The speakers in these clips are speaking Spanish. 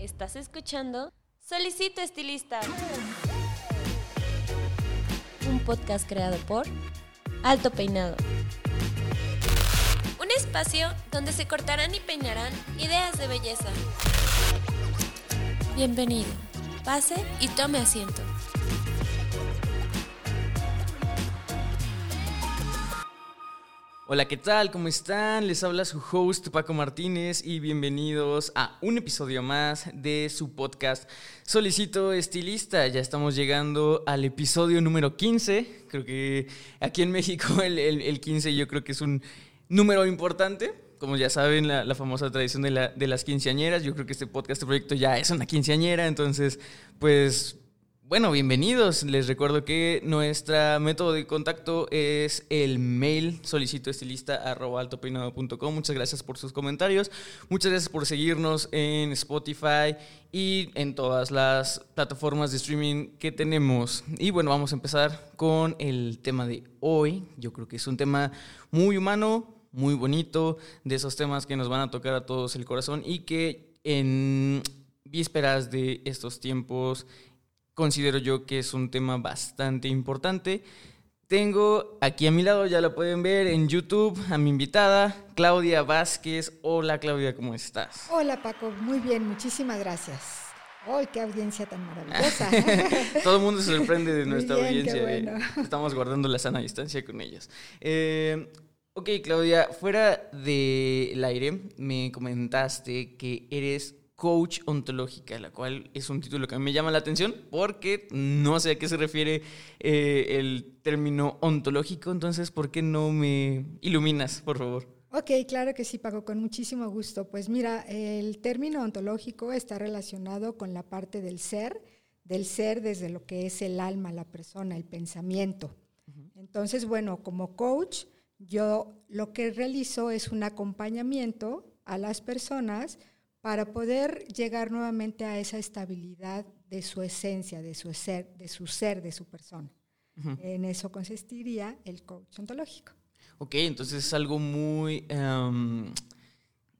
Estás escuchando Solicito Estilista. Un podcast creado por Alto Peinado. Un espacio donde se cortarán y peinarán ideas de belleza. Bienvenido. Pase y tome asiento. Hola, ¿qué tal? ¿Cómo están? Les habla su host Paco Martínez y bienvenidos a un episodio más de su podcast Solicito Estilista. Ya estamos llegando al episodio número 15. Creo que aquí en México el, 15 yo creo que es un número importante. Como ya saben, la, la famosa tradición de, la, de las quinceañeras. Yo creo que este podcast, este proyecto ya es una quinceañera. Entonces, pues bueno, bienvenidos. Les recuerdo que nuestro método de contacto es el mail solicitoestilista.altopeinado.com. Muchas gracias por sus comentarios. Muchas gracias por seguirnos en Spotify y en todas las plataformas de streaming que tenemos. Y bueno, vamos a empezar con el tema de hoy. Yo creo que es un tema muy humano, muy bonito, de esos temas que nos van a tocar a todos el corazón y que en vísperas de estos tiempos considero yo que es un tema bastante importante. Tengo aquí a mi lado, ya lo pueden ver en YouTube, a mi invitada, Claudia Vázquez. Hola Claudia, ¿cómo estás? Hola Paco, muy bien, muchísimas gracias. ¡Ay, qué audiencia tan maravillosa! Todo el mundo se sorprende de nuestra audiencia. Eh. Estamos guardando la sana distancia con ellos. Eh, ok, Claudia, fuera del aire, me comentaste que eres coach ontológica, la cual es un título que a mí me llama la atención porque no sé a qué se refiere eh, el término ontológico, entonces, ¿por qué no me iluminas, por favor? Ok, claro que sí, Paco, con muchísimo gusto. Pues mira, el término ontológico está relacionado con la parte del ser, del ser desde lo que es el alma, la persona, el pensamiento. Entonces, bueno, como coach, yo lo que realizo es un acompañamiento a las personas para poder llegar nuevamente a esa estabilidad de su esencia, de su ser, de su ser, de su persona. En eso consistiría el coach ontológico. Ok, entonces es algo muy em,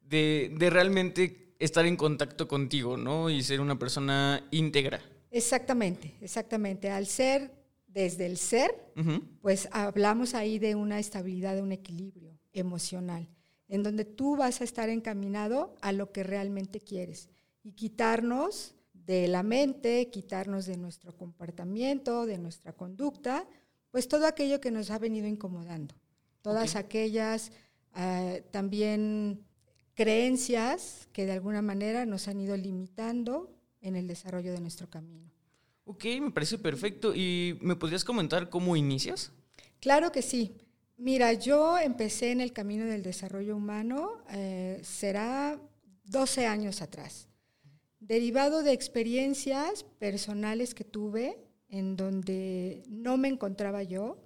de, de, realmente estar en contacto contigo, ¿no? Y ser una persona íntegra. Exactamente, exactamente. Al ser desde el ser, pues hablamos ahí de una estabilidad, de un equilibrio emocional en donde tú vas a estar encaminado a lo que realmente quieres y quitarnos de la mente, quitarnos de nuestro comportamiento, de nuestra conducta, pues todo aquello que nos ha venido incomodando, todas aquellas ah, también creencias que de alguna manera nos han ido limitando en el desarrollo de nuestro camino. Ok, me parece perfecto. ¿Y me podrías comentar cómo inicias? Claro que sí. Mira, yo empecé en el camino del desarrollo humano, eh, será 12 años atrás, derivado de experiencias personales que tuve en donde no me encontraba yo,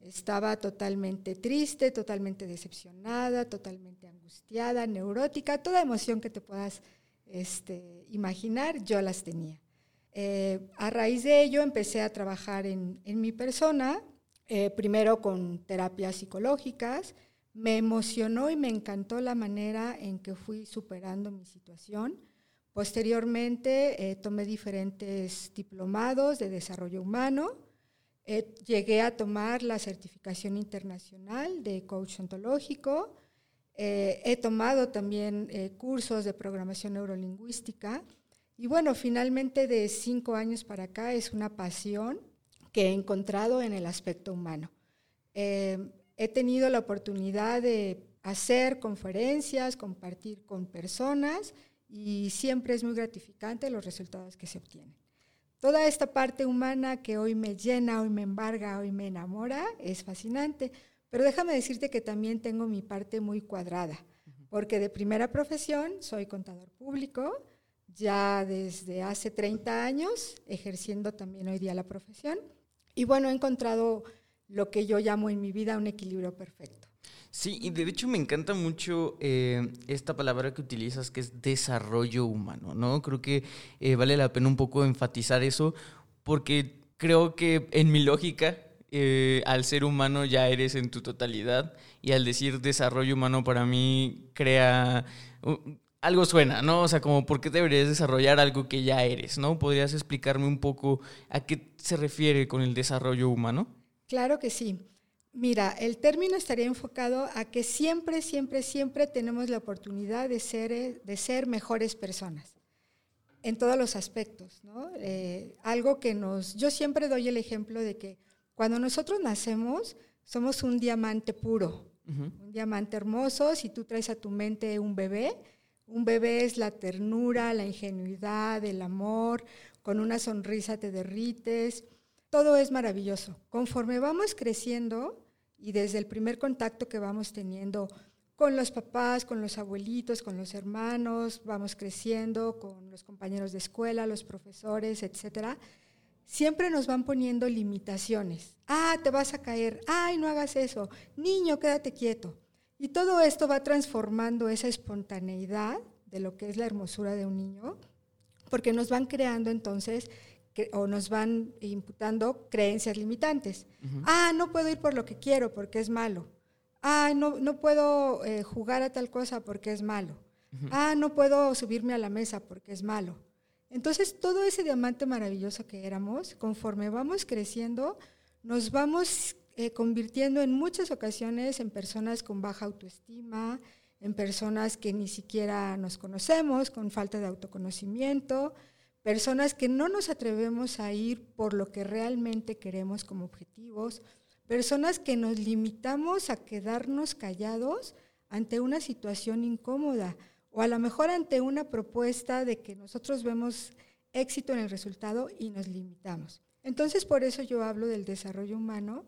estaba totalmente triste, totalmente decepcionada, totalmente angustiada, neurótica, toda emoción que te puedas este, imaginar, yo las tenía. Eh, a raíz de ello empecé a trabajar en, en mi persona, eh, primero con terapias psicológicas. Me emocionó y me encantó la manera en que fui superando mi situación. Posteriormente eh, tomé diferentes diplomados de desarrollo humano. Eh, llegué a tomar la certificación internacional de coach ontológico. he tomado también cursos de programación neurolingüística. Y bueno, finalmente de cinco años para acá es una pasión que he encontrado en el aspecto humano. Eh, he tenido la oportunidad de hacer conferencias, compartir con personas y siempre es muy gratificante los resultados que se obtienen. Toda esta parte humana que hoy me llena, hoy me embarga, hoy me enamora, es fascinante. Pero déjame decirte que también tengo mi parte muy cuadrada, porque de primera profesión soy contador público, ya desde hace 30 años, ejerciendo también hoy día la profesión. Y bueno, he encontrado lo que yo llamo en mi vida un equilibrio perfecto. Sí, y de hecho me encanta mucho eh, esta palabra que utilizas, que es desarrollo humano, ¿no? Creo que eh, vale la pena un poco enfatizar eso, porque creo que en mi lógica, eh, al ser humano ya eres en tu totalidad, y al decir desarrollo humano para mí crea algo suena, ¿no? O sea, como por qué deberías desarrollar algo que ya eres, ¿no? ¿Podrías explicarme un poco a qué se refiere con el desarrollo humano? Claro que sí. Mira, el término estaría enfocado a que siempre, siempre, siempre tenemos la oportunidad de ser, de ser mejores personas en todos los aspectos, ¿no? Eh, algo que nos, yo siempre doy el ejemplo de que cuando nosotros nacemos somos un diamante puro, un diamante hermoso. Si tú traes a tu mente un bebé, un bebé es la ternura, la ingenuidad, el amor, con una sonrisa te derrites, todo es maravilloso. Conforme vamos creciendo y desde el primer contacto que vamos teniendo con los papás, con los abuelitos, con los hermanos, vamos creciendo, con los compañeros de escuela, los profesores, etcétera, siempre nos van poniendo limitaciones. Ah, te vas a caer. Ay, no hagas eso. Niño, quédate quieto. Y todo esto va transformando esa espontaneidad de lo que es la hermosura de un niño, porque nos van creando entonces o nos van imputando creencias limitantes. Ah, no puedo ir por lo que quiero porque es malo. Ah, no, no puedo eh, jugar a tal cosa porque es malo. Ah, no puedo subirme a la mesa porque es malo. Entonces, todo ese diamante maravilloso que éramos, conforme vamos creciendo, nos vamos eh, convirtiendo en muchas ocasiones en personas con baja autoestima, en personas que ni siquiera nos conocemos, con falta de autoconocimiento, personas que no nos atrevemos a ir por lo que realmente queremos como objetivos, personas que nos limitamos a quedarnos callados ante una situación incómoda o a lo mejor ante una propuesta de que nosotros vemos éxito en el resultado y nos limitamos. Entonces, por eso yo hablo del desarrollo humano,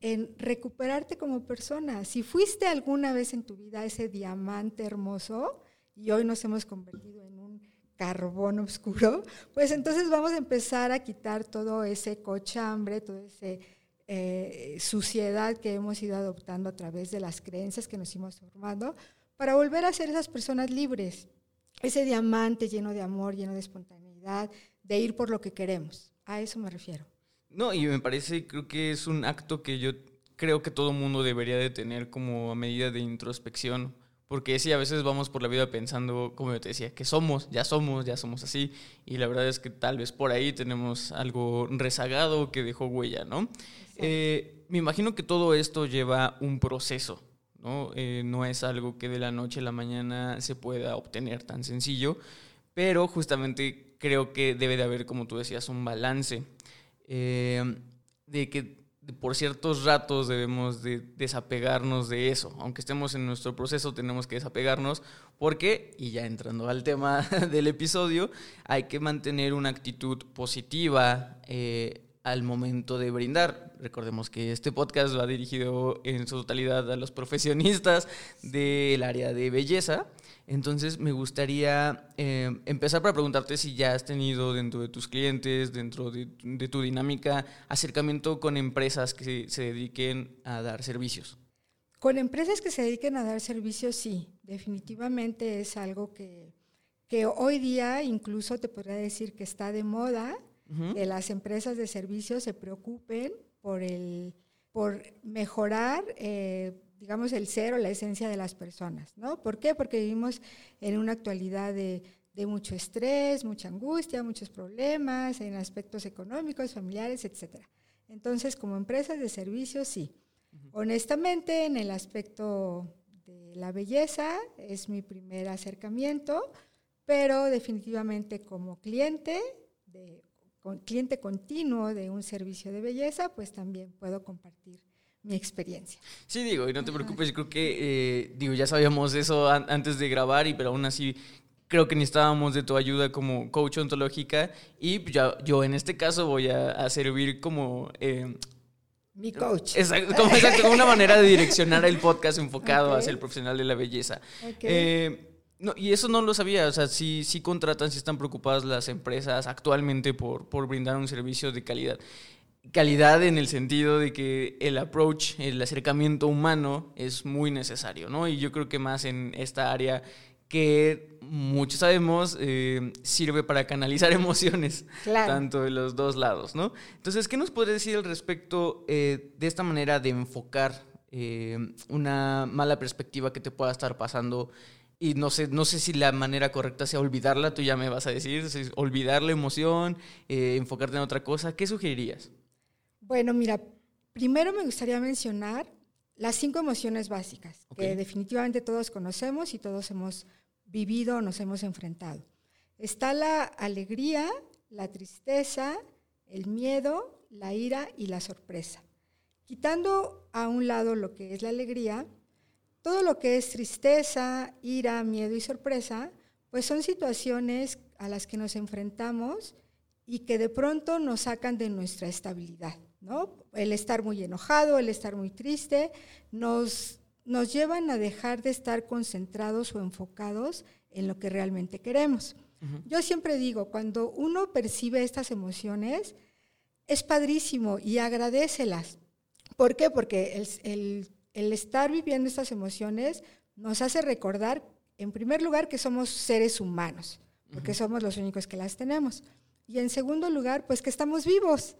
en recuperarte como persona. Si fuiste alguna vez en tu vida ese diamante hermoso y hoy nos hemos convertido en un carbón oscuro, pues entonces vamos a empezar a quitar todo ese cochambre, toda esa eh, suciedad que hemos ido adoptando a través de las creencias que nos hemos formando para volver a ser esas personas libres, ese diamante lleno de amor, lleno de espontaneidad, de ir por lo que queremos. A eso me refiero. No, y me parece, creo que es un acto que yo creo que todo mundo debería de tener como a medida de introspección, porque sí, a veces vamos por la vida pensando, como yo te decía, que somos, ya somos, ya somos así, y la verdad es que tal vez por ahí tenemos algo rezagado que dejó huella, ¿no? Eh, me imagino que todo esto lleva un proceso, ¿no? Eh, no es algo que de la noche a la mañana se pueda obtener tan sencillo, pero justamente creo que debe de haber, como tú decías, un balance eh, de que por ciertos ratos debemos de desapegarnos de eso. Aunque estemos en nuestro proceso, tenemos que desapegarnos porque, y ya entrando al tema del episodio, hay que mantener una actitud positiva. Eh, al momento de brindar. Recordemos que este podcast va dirigido en su totalidad a los profesionistas del área de belleza. Entonces me gustaría eh, empezar para preguntarte si ya has tenido dentro de tus clientes, dentro de, tu dinámica, acercamiento con empresas que se, dediquen a dar servicios. Con empresas que se dediquen a dar servicios, sí, definitivamente es algo que, que hoy día incluso te podría decir que está de moda que las empresas de servicios se preocupen por, el, por mejorar, eh, digamos, el ser o la esencia de las personas. ¿no? ¿Por qué? Porque vivimos en una actualidad de, de mucho estrés, mucha angustia, muchos problemas en aspectos económicos, familiares, etc. Entonces, como empresas de servicios, sí. Honestamente, en el aspecto de la belleza es mi primer acercamiento, pero definitivamente como cliente de cliente continuo de un servicio de belleza, pues también puedo compartir mi experiencia. Sí, digo, y no te preocupes, creo que, eh, digo, ya sabíamos eso antes de grabar, y pero aún así creo que necesitábamos de tu ayuda como coach ontológica y ya, yo en este caso voy a, servir como... Eh, mi coach. Exacto, como, una manera de direccionar el podcast enfocado hacia el profesional de la belleza. Eh, no, y eso no lo sabía, o sea, sí, sí contratan, sí están preocupadas las empresas actualmente por, por brindar un servicio de calidad. Calidad en el sentido de que el approach, el acercamiento humano es muy necesario, ¿no? Y yo creo que más en esta área que muchos sabemos eh, sirve para canalizar emociones, tanto de los dos lados, ¿no? Entonces, ¿qué nos puede decir al respecto eh, de esta manera de enfocar eh, una mala perspectiva que te pueda estar pasando y no sé, no sé si la manera correcta sea olvidarla, tú ya me vas a decir, olvidar la emoción, enfocarte en otra cosa. ¿Qué sugerirías? Bueno, mira, primero me gustaría mencionar las cinco emociones básicas que definitivamente todos conocemos y todos hemos vivido, nos hemos enfrentado. Está la alegría, la tristeza, el miedo, la ira y la sorpresa. Quitando a un lado lo que es la alegría, todo lo que es tristeza, ira, miedo y sorpresa, pues son situaciones a las que nos enfrentamos y que de pronto nos sacan de nuestra estabilidad, ¿no? El estar muy enojado, el estar muy triste, nos, nos llevan a dejar de estar concentrados o enfocados en lo que realmente queremos. Yo siempre digo, cuando uno percibe estas emociones, es padrísimo y agradecelas. ¿Por qué? Porque el, el estar viviendo estas emociones nos hace recordar, en primer lugar, que somos seres humanos, porque somos los únicos que las tenemos. Y en segundo lugar, pues que estamos vivos.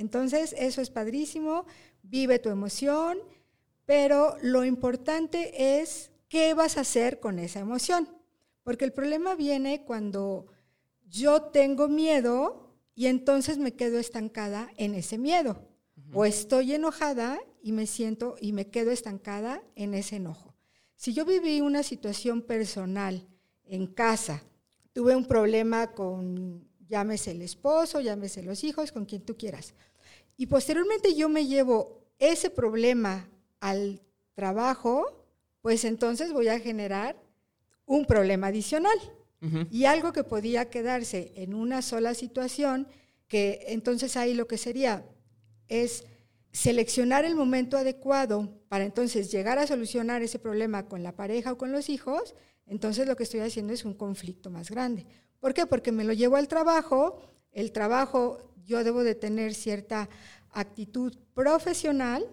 Entonces, eso es padrísimo, vive tu emoción, pero lo importante es qué vas a hacer con esa emoción. Porque el problema viene cuando yo tengo miedo y entonces me quedo estancada en ese miedo. O estoy enojada y me siento y me quedo estancada en ese enojo. Si yo viví una situación personal en casa, tuve un problema con, llámese el esposo, llámese los hijos, con quien tú quieras, y posteriormente yo me llevo ese problema al trabajo, pues entonces voy a generar un problema adicional. Y algo que podía quedarse en una sola situación, que entonces ahí lo que sería es seleccionar el momento adecuado para entonces llegar a solucionar ese problema con la pareja o con los hijos, entonces lo que estoy haciendo es un conflicto más grande. ¿Por qué? Porque me lo llevo al trabajo, el trabajo yo debo de tener cierta actitud profesional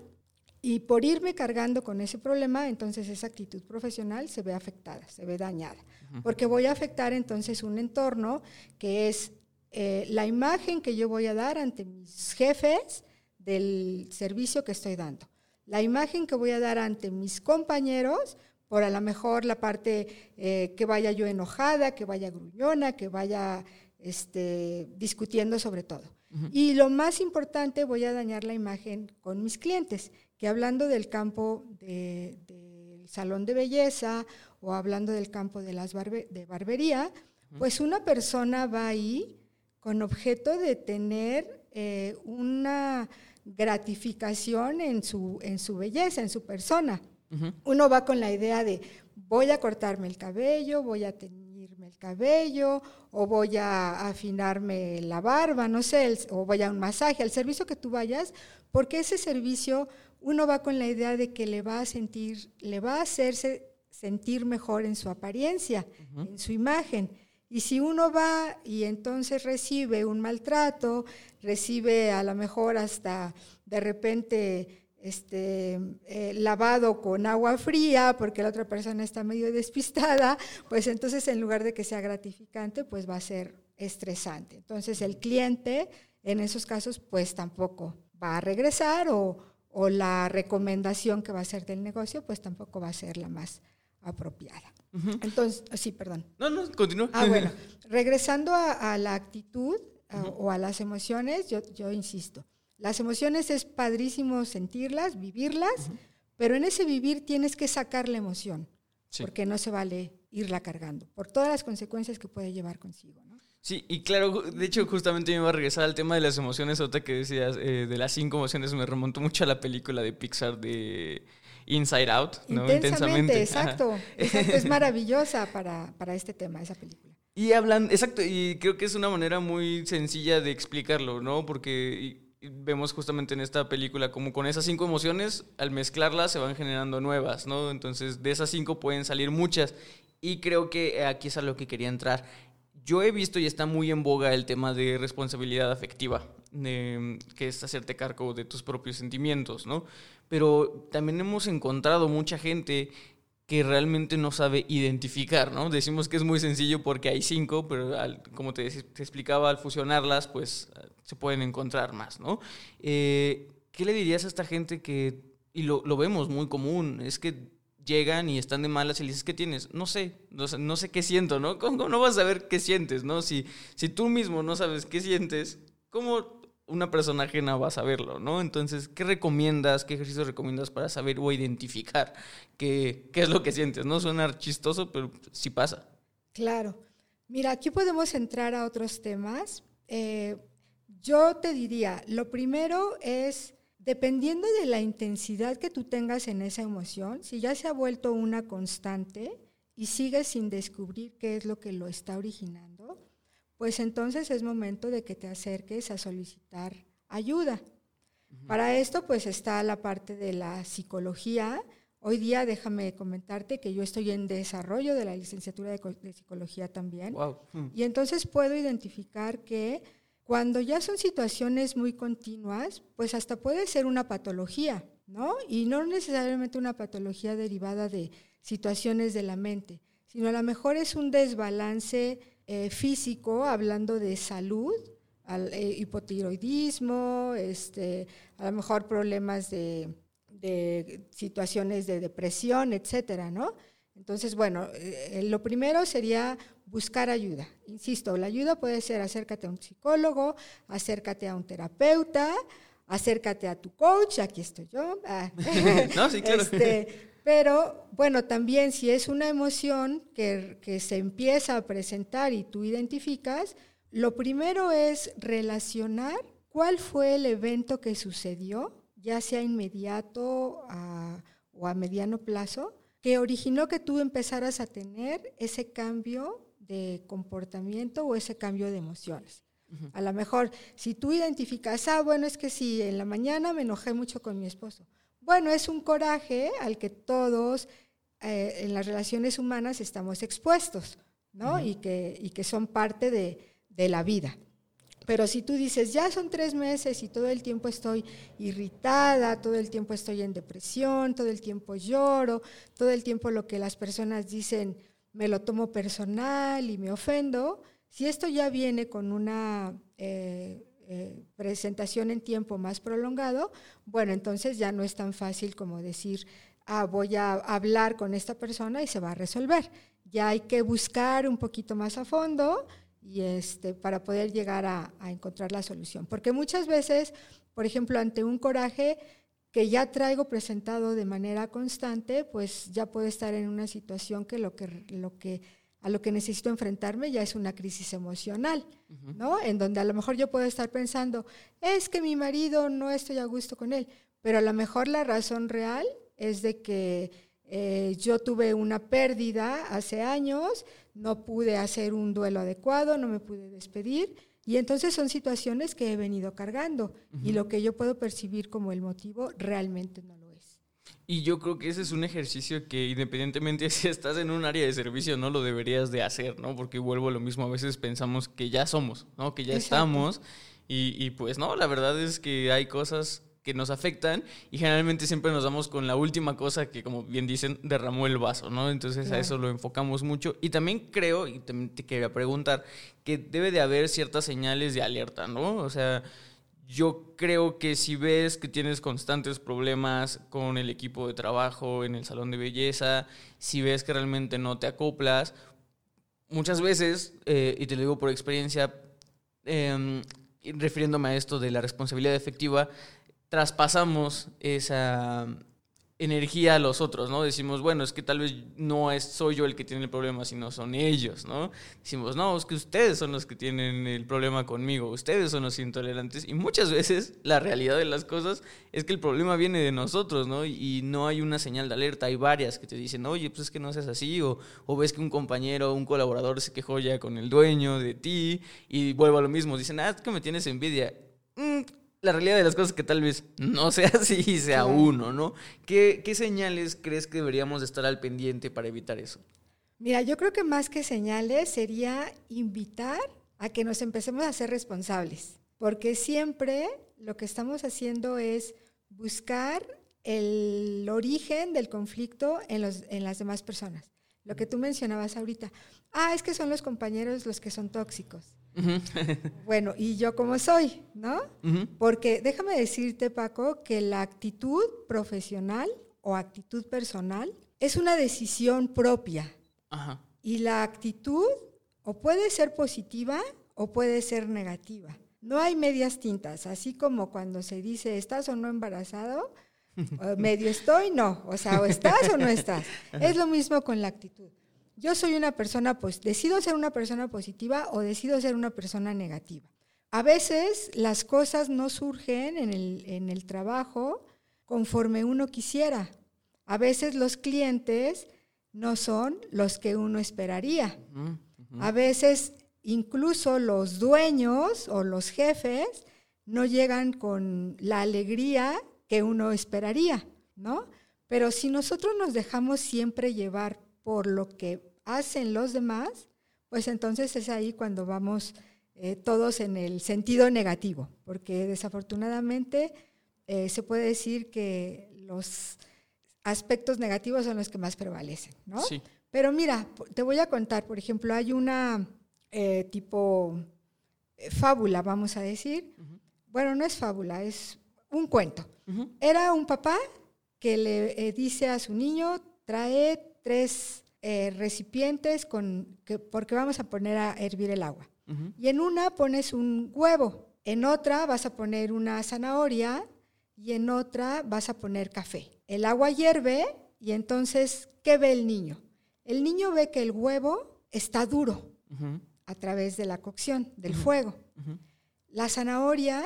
y por irme cargando con ese problema, entonces esa actitud profesional se ve afectada, se ve dañada, porque voy a afectar entonces un entorno que es eh, la imagen que yo voy a dar ante mis jefes del servicio que estoy dando, la imagen que voy a dar ante mis compañeros, por a lo mejor la parte eh, que vaya yo enojada, que vaya gruñona, que vaya este, discutiendo sobre todo. Y lo más importante, voy a dañar la imagen con mis clientes, que hablando del campo del salón de belleza o hablando del campo de, las de barbería, pues una persona va ahí con objeto de tener eh, una gratificación en su, en su belleza, en su persona. Uno va con la idea de voy a cortarme el cabello, voy a teñirme el cabello, o voy a afinarme la barba, no sé, o voy a un masaje, al servicio que tú vayas, porque ese servicio uno va con la idea de que le va a sentir, le va a hacerse sentir mejor en su apariencia, en su imagen. Y si uno va y entonces recibe un maltrato, recibe a lo mejor hasta de repente este, eh, lavado con agua fría porque la otra persona está medio despistada, pues entonces en lugar de que sea gratificante, pues va a ser estresante. Entonces el cliente en esos casos pues tampoco va a regresar o, o la recomendación que va a ser del negocio pues tampoco va a ser la más apropiada. Entonces, sí, perdón. No, no, continúa. Ah, bueno, regresando a, la actitud o a las emociones, yo, yo insisto, las emociones es padrísimo sentirlas, vivirlas, pero en ese vivir tienes que sacar la emoción, porque no se vale irla cargando, por todas las consecuencias que puede llevar consigo. ¿no? Sí, y claro, de hecho justamente me iba a regresar al tema de las emociones, otra que decías, eh, de las cinco emociones, me remonto mucho a la película de Pixar de Inside Out, ¿no? Intensamente, exacto, Es maravillosa para, para este tema, esa película. Y hablan, exacto, y creo que es una manera muy sencilla de explicarlo, ¿no? Porque vemos justamente en esta película como con esas cinco emociones, al mezclarlas se van generando nuevas, ¿no? Entonces de esas cinco pueden salir muchas. Y creo que aquí es a lo que quería entrar. Yo he visto y está muy en boga el tema de responsabilidad afectiva, que es hacerte cargo de tus propios sentimientos, ¿no? Pero también hemos encontrado mucha gente que realmente no sabe identificar, ¿no? Decimos que es muy sencillo porque hay cinco, pero como te, explicaba, al fusionarlas, pues se pueden encontrar más, ¿no? Eh, ¿Qué le dirías a esta gente que, y lo, vemos muy común, es que llegan y están de malas y le dices, ¿qué tienes? No sé, no sé, no sé qué siento, ¿no? ¿Cómo no vas a saber qué sientes, no? Si, si tú mismo no sabes qué sientes, ¿cómo una persona ajena va a saberlo, ¿no? Entonces, ¿qué recomiendas, qué ejercicios recomiendas para saber o identificar qué, qué es lo que sientes? No suena chistoso, pero sí pasa. Claro. Mira, aquí podemos entrar a otros temas. Eh, yo te diría, lo primero es dependiendo de la intensidad que tú tengas en esa emoción, si ya se ha vuelto una constante y sigues sin descubrir qué es lo que lo está originando, pues entonces es momento de que te acerques a solicitar ayuda. Para esto pues está la parte de la psicología. Hoy día déjame comentarte que yo estoy en desarrollo de la licenciatura de, psicología también. Y entonces puedo identificar que cuando ya son situaciones muy continuas, pues hasta puede ser una patología, ¿no? Y no necesariamente una patología derivada de situaciones de la mente, sino a lo mejor es un desbalance eh, físico, hablando de salud, al, eh, hipotiroidismo, este, a lo mejor problemas de, de, situaciones de depresión, etcétera, ¿no? Entonces, bueno, eh, lo primero sería buscar ayuda. Insisto, la ayuda puede ser acércate a un psicólogo, acércate a un terapeuta, acércate a tu coach, aquí estoy yo. Ah. no, sí, claro. Este, pero bueno, también si es una emoción que, que se empieza a presentar y tú identificas, lo primero es relacionar cuál fue el evento que sucedió, ya sea inmediato o a mediano plazo, que originó que tú empezaras a tener ese cambio de comportamiento o ese cambio de emociones. A lo mejor, si tú identificas, ah, bueno, es que si en la mañana me enojé mucho con mi esposo. Bueno, es un coraje al que todos eh, en las relaciones humanas estamos expuestos, ¿no? y, que, y que son parte de, de la vida. Pero si tú dices, ya son tres meses y todo el tiempo estoy irritada, todo el tiempo estoy en depresión, todo el tiempo lloro, todo el tiempo lo que las personas dicen me lo tomo personal y me ofendo, si esto ya viene con una eh, eh, presentación en tiempo más prolongado, bueno, entonces ya no es tan fácil como decir, ah, voy a hablar con esta persona y se va a resolver. Ya hay que buscar un poquito más a fondo y este, para poder llegar a, encontrar la solución. Porque muchas veces, por ejemplo, ante un coraje, que ya traigo presentado de manera constante, pues ya puedo estar en una situación que lo que, lo que a lo que necesito enfrentarme ya es una crisis emocional, ¿no? En donde a lo mejor yo puedo estar pensando, es que mi marido no estoy a gusto con él, pero a lo mejor la razón real es de que eh, yo tuve una pérdida hace años, no pude hacer un duelo adecuado, no me pude despedir y entonces son situaciones que he venido cargando y lo que yo puedo percibir como el motivo realmente no. Y yo creo que ese es un ejercicio que independientemente si estás en un área de servicio no lo deberías de hacer, ¿no? Porque vuelvo a lo mismo, a veces pensamos que ya somos, ¿no? Que ya estamos y, y pues no, la verdad es que hay cosas que nos afectan y generalmente siempre nos damos con la última cosa que, como bien dicen, derramó el vaso, ¿no? Entonces a eso lo enfocamos mucho. Y también creo, y también te quería preguntar, que debe de haber ciertas señales de alerta, ¿no? O sea, yo creo que si ves que tienes constantes problemas con el equipo de trabajo, en el salón de belleza, si ves que realmente no te acoplas, muchas veces, eh, y te lo digo por experiencia, em, refiriéndome a esto de la responsabilidad efectiva, traspasamos esa energía a los otros, ¿no? Decimos, bueno, es que tal vez no es, soy yo el que tiene el problema, sino son ellos, ¿no? Decimos, no, es que ustedes son los que tienen el problema conmigo, ustedes son los intolerantes. Y muchas veces la realidad de las cosas es que el problema viene de nosotros, ¿no? Y, no hay una señal de alerta, hay varias que te dicen, oye, pues es que no seas así, o, o ves que un compañero, un colaborador se quejó ya con el dueño de ti, y vuelvo a lo mismo, dicen, ah, es que me tienes envidia. Mm, la realidad de las cosas que tal vez no sea así, sea uno, ¿no? ¿Qué, señales crees que deberíamos estar al pendiente para evitar eso? Mira, yo creo que más que señales sería invitar a que nos empecemos a ser responsables, porque siempre lo que estamos haciendo es buscar el origen del conflicto en, los, en las demás personas. Lo que tú mencionabas ahorita. Ah, es que son los compañeros los que son tóxicos. bueno, ¿y yo cómo soy? ¿No? Porque déjame decirte, Paco, que la actitud profesional o actitud personal es una decisión propia. Ajá. Y la actitud o puede ser positiva o puede ser negativa. No hay medias tintas, así como cuando se dice, ¿estás o no embarazado? Medio estoy, no. O sea, o estás o no estás. Es lo mismo con la actitud. Yo soy una persona, pues decido ser una persona positiva o decido ser una persona negativa. A veces las cosas no surgen en el, en el trabajo conforme uno quisiera. A veces los clientes no son los que uno esperaría. A veces incluso los dueños o los jefes no llegan con la alegría que uno esperaría, ¿no? Pero si nosotros nos dejamos siempre llevar por lo que hacen los demás, pues entonces es ahí cuando vamos eh, todos en el sentido negativo, porque desafortunadamente eh, se puede decir que los aspectos negativos son los que más prevalecen, ¿no? Sí. Pero mira, te voy a contar, por ejemplo, hay una eh, tipo fábula, vamos a decir. Bueno, no es fábula, es un cuento. Era un papá que le dice a su niño, trae tres eh, recipientes con, que, porque vamos a poner a hervir el agua. Y en una pones un huevo, en otra vas a poner una zanahoria y en otra vas a poner café. El agua hierve y entonces, ¿qué ve el niño? El niño ve que el huevo está duro a través de la cocción, del fuego. La zanahoria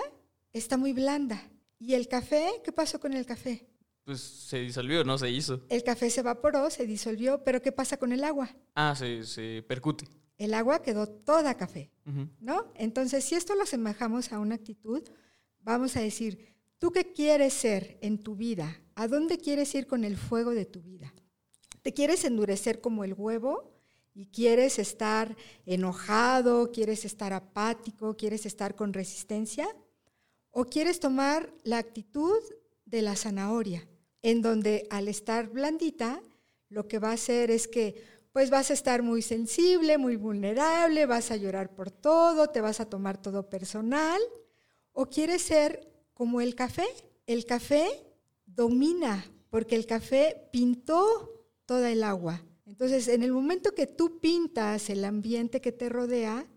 está muy blanda. ¿Y el café? ¿Qué pasó con el café? Pues se disolvió, no se hizo. El café se evaporó, se disolvió, pero ¿qué pasa con el agua? Ah, se, se percute. El agua quedó toda café. ¿no? Entonces, si esto lo asemejamos a una actitud, vamos a decir, ¿tú qué quieres ser en tu vida? ¿A dónde quieres ir con el fuego de tu vida? ¿Te quieres endurecer como el huevo y quieres estar enojado, quieres estar apático, quieres estar con resistencia? ¿O quieres tomar la actitud de la zanahoria, en donde al estar blandita, lo que va a hacer es que pues vas a estar muy sensible, muy vulnerable, vas a llorar por todo, te vas a tomar todo personal, o quieres ser como el café. El café domina, porque el café pintó toda el agua. Entonces, en el momento que tú pintas el ambiente que te rodea,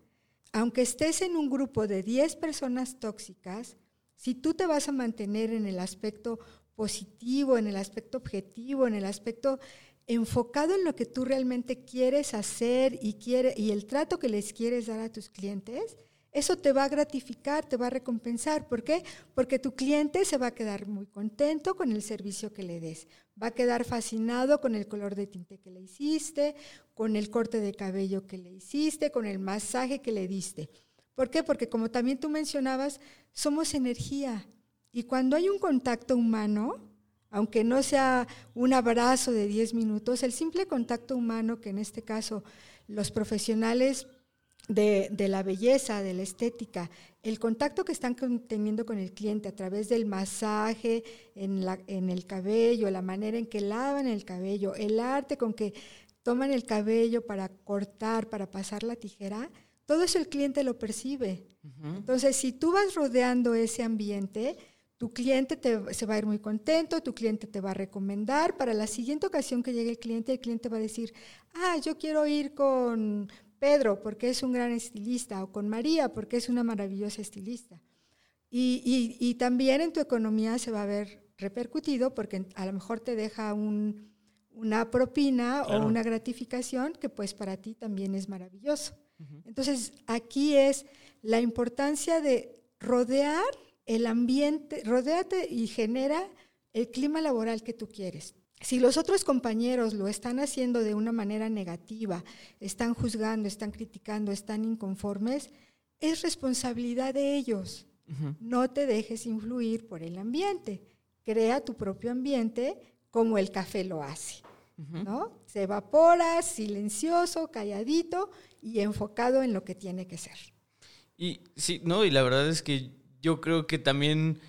aunque estés en un grupo de 10 personas tóxicas, si tú te vas a mantener en el aspecto positivo, en el aspecto objetivo, en el aspecto enfocado en lo que tú realmente quieres hacer y, quiere, y el trato que les quieres dar a tus clientes, eso te va a gratificar, te va a recompensar. ¿Por qué? Porque tu cliente se va a quedar muy contento con el servicio que le des. Va a quedar fascinado con el color de tinte que le hiciste, con el corte de cabello que le hiciste, con el masaje que le diste. ¿Por qué? Porque como también tú mencionabas, somos energía. Y cuando hay un contacto humano, aunque no sea un abrazo de 10 minutos, el simple contacto humano, que en este caso los profesionales de, de, la belleza, de la estética, el contacto que están teniendo con el cliente a través del masaje en, la, en, el cabello, la manera en que lavan el cabello, el arte con que toman el cabello para cortar, para pasar la tijera, todo eso el cliente lo percibe. Uh -huh. Entonces, si tú vas rodeando ese ambiente, tu cliente te, se va a ir muy contento, tu cliente te va a recomendar. Para la siguiente ocasión que llegue el cliente, el cliente va a decir, ah, yo quiero ir con Pedro porque es un gran estilista, o con María porque es una maravillosa estilista. Y, y, y también en tu economía se va a ver repercutido porque a lo mejor te deja un, una propina claro. o una gratificación que pues para ti también es maravilloso. Uh -huh. Entonces aquí es la importancia de rodear el ambiente, rodeate y genera el clima laboral que tú quieres. Si los otros compañeros lo están haciendo de una manera negativa, están juzgando, están criticando, están inconformes, es responsabilidad de ellos. Uh -huh. No te dejes influir por el ambiente. Crea tu propio ambiente como el café lo hace. Uh -huh. ¿no? Se evapora, silencioso, calladito y enfocado en lo que tiene que ser. Y sí, no, y la verdad es que yo creo que también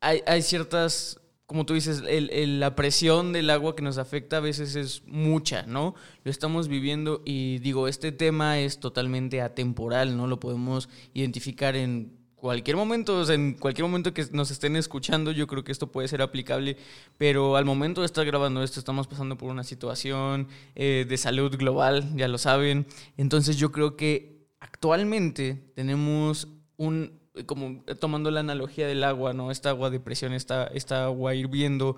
hay, hay ciertas como tú dices, el, el, la presión del agua que nos afecta a veces es mucha, ¿no? Lo estamos viviendo y digo, este tema es totalmente atemporal, ¿no? Lo podemos identificar en cualquier momento, o sea, en cualquier momento que nos estén escuchando, yo creo que esto puede ser aplicable, pero al momento de estar grabando esto, estamos pasando por una situación eh, de salud global, ya lo saben. Entonces yo creo que actualmente tenemos un, como tomando la analogía del agua, ¿no? Esta agua de presión, esta, esta agua hirviendo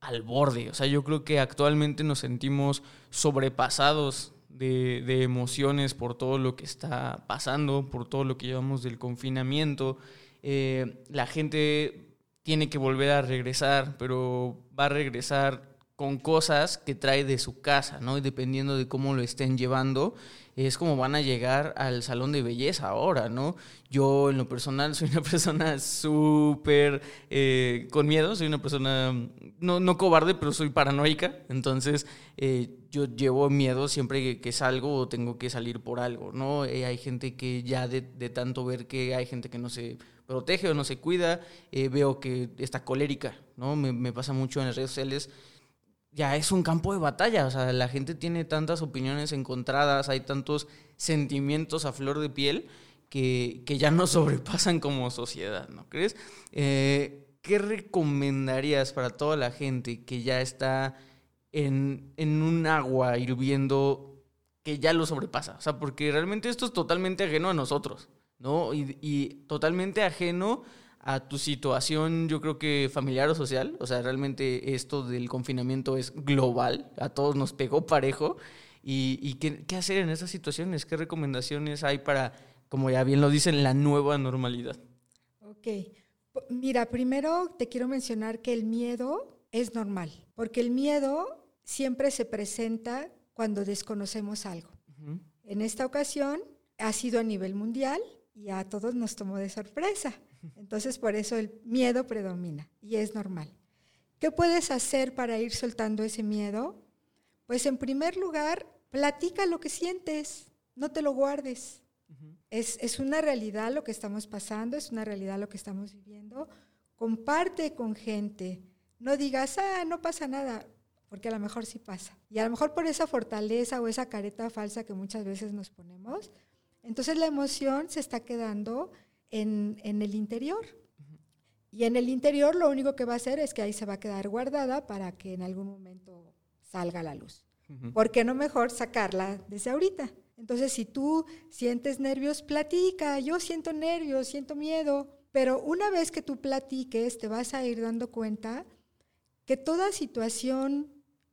al borde. O sea, yo creo que actualmente nos sentimos sobrepasados de, emociones por todo lo que está pasando, por todo lo que llevamos del confinamiento. Eh, la gente tiene que volver a regresar, pero va a regresar con cosas que trae de su casa, ¿no? Y dependiendo de cómo lo estén llevando, es como van a llegar al salón de belleza ahora, ¿no? Yo en lo personal soy una persona súper eh, con miedo, soy una persona no, no cobarde, pero soy paranoica, entonces eh, yo llevo miedo siempre que, salgo o tengo que salir por algo, ¿no? Eh, hay gente que ya de, tanto ver que hay gente que no se protege o no se cuida, veo que está colérica, ¿no? Me, me pasa mucho en las redes sociales ya es un campo de batalla. O sea, la gente tiene tantas opiniones encontradas, hay tantos sentimientos a flor de piel que, ya nos sobrepasan como sociedad, ¿no crees? Eh, ¿Qué recomendarías para toda la gente que ya está en, en un agua hirviendo que ya lo sobrepasa? O sea, porque realmente esto es totalmente ajeno a nosotros, ¿no? Y, y totalmente ajeno a tu situación, yo creo que familiar o social. O sea, realmente esto del confinamiento es global, a todos nos pegó parejo. ¿Y, qué, hacer en esas situaciones? ¿Qué recomendaciones hay para, como ya bien lo dicen, la nueva normalidad? Ok. Mira, primero te quiero mencionar que el miedo es normal, porque el miedo siempre se presenta cuando desconocemos algo. En esta ocasión ha sido a nivel mundial y a todos nos tomó de sorpresa. Entonces, por eso el miedo predomina y es normal. ¿Qué puedes hacer para ir soltando ese miedo? Pues en primer lugar, platica lo que sientes, no te lo guardes. es, es, una realidad lo que estamos pasando, es una realidad lo que estamos viviendo. Comparte con gente. No digas, ah, no pasa nada, porque a lo mejor sí pasa. Y a lo mejor por esa fortaleza o esa careta falsa que muchas veces nos ponemos, entonces la emoción se está quedando en, el interior. Y en el interior lo único que va a hacer es que ahí se va a quedar guardada para que en algún momento salga la luz. ¿Por qué no mejor sacarla desde ahorita? Entonces, si tú sientes nervios, platica. Yo siento nervios, siento miedo. Pero una vez que tú platiques, te vas a ir dando cuenta que toda situación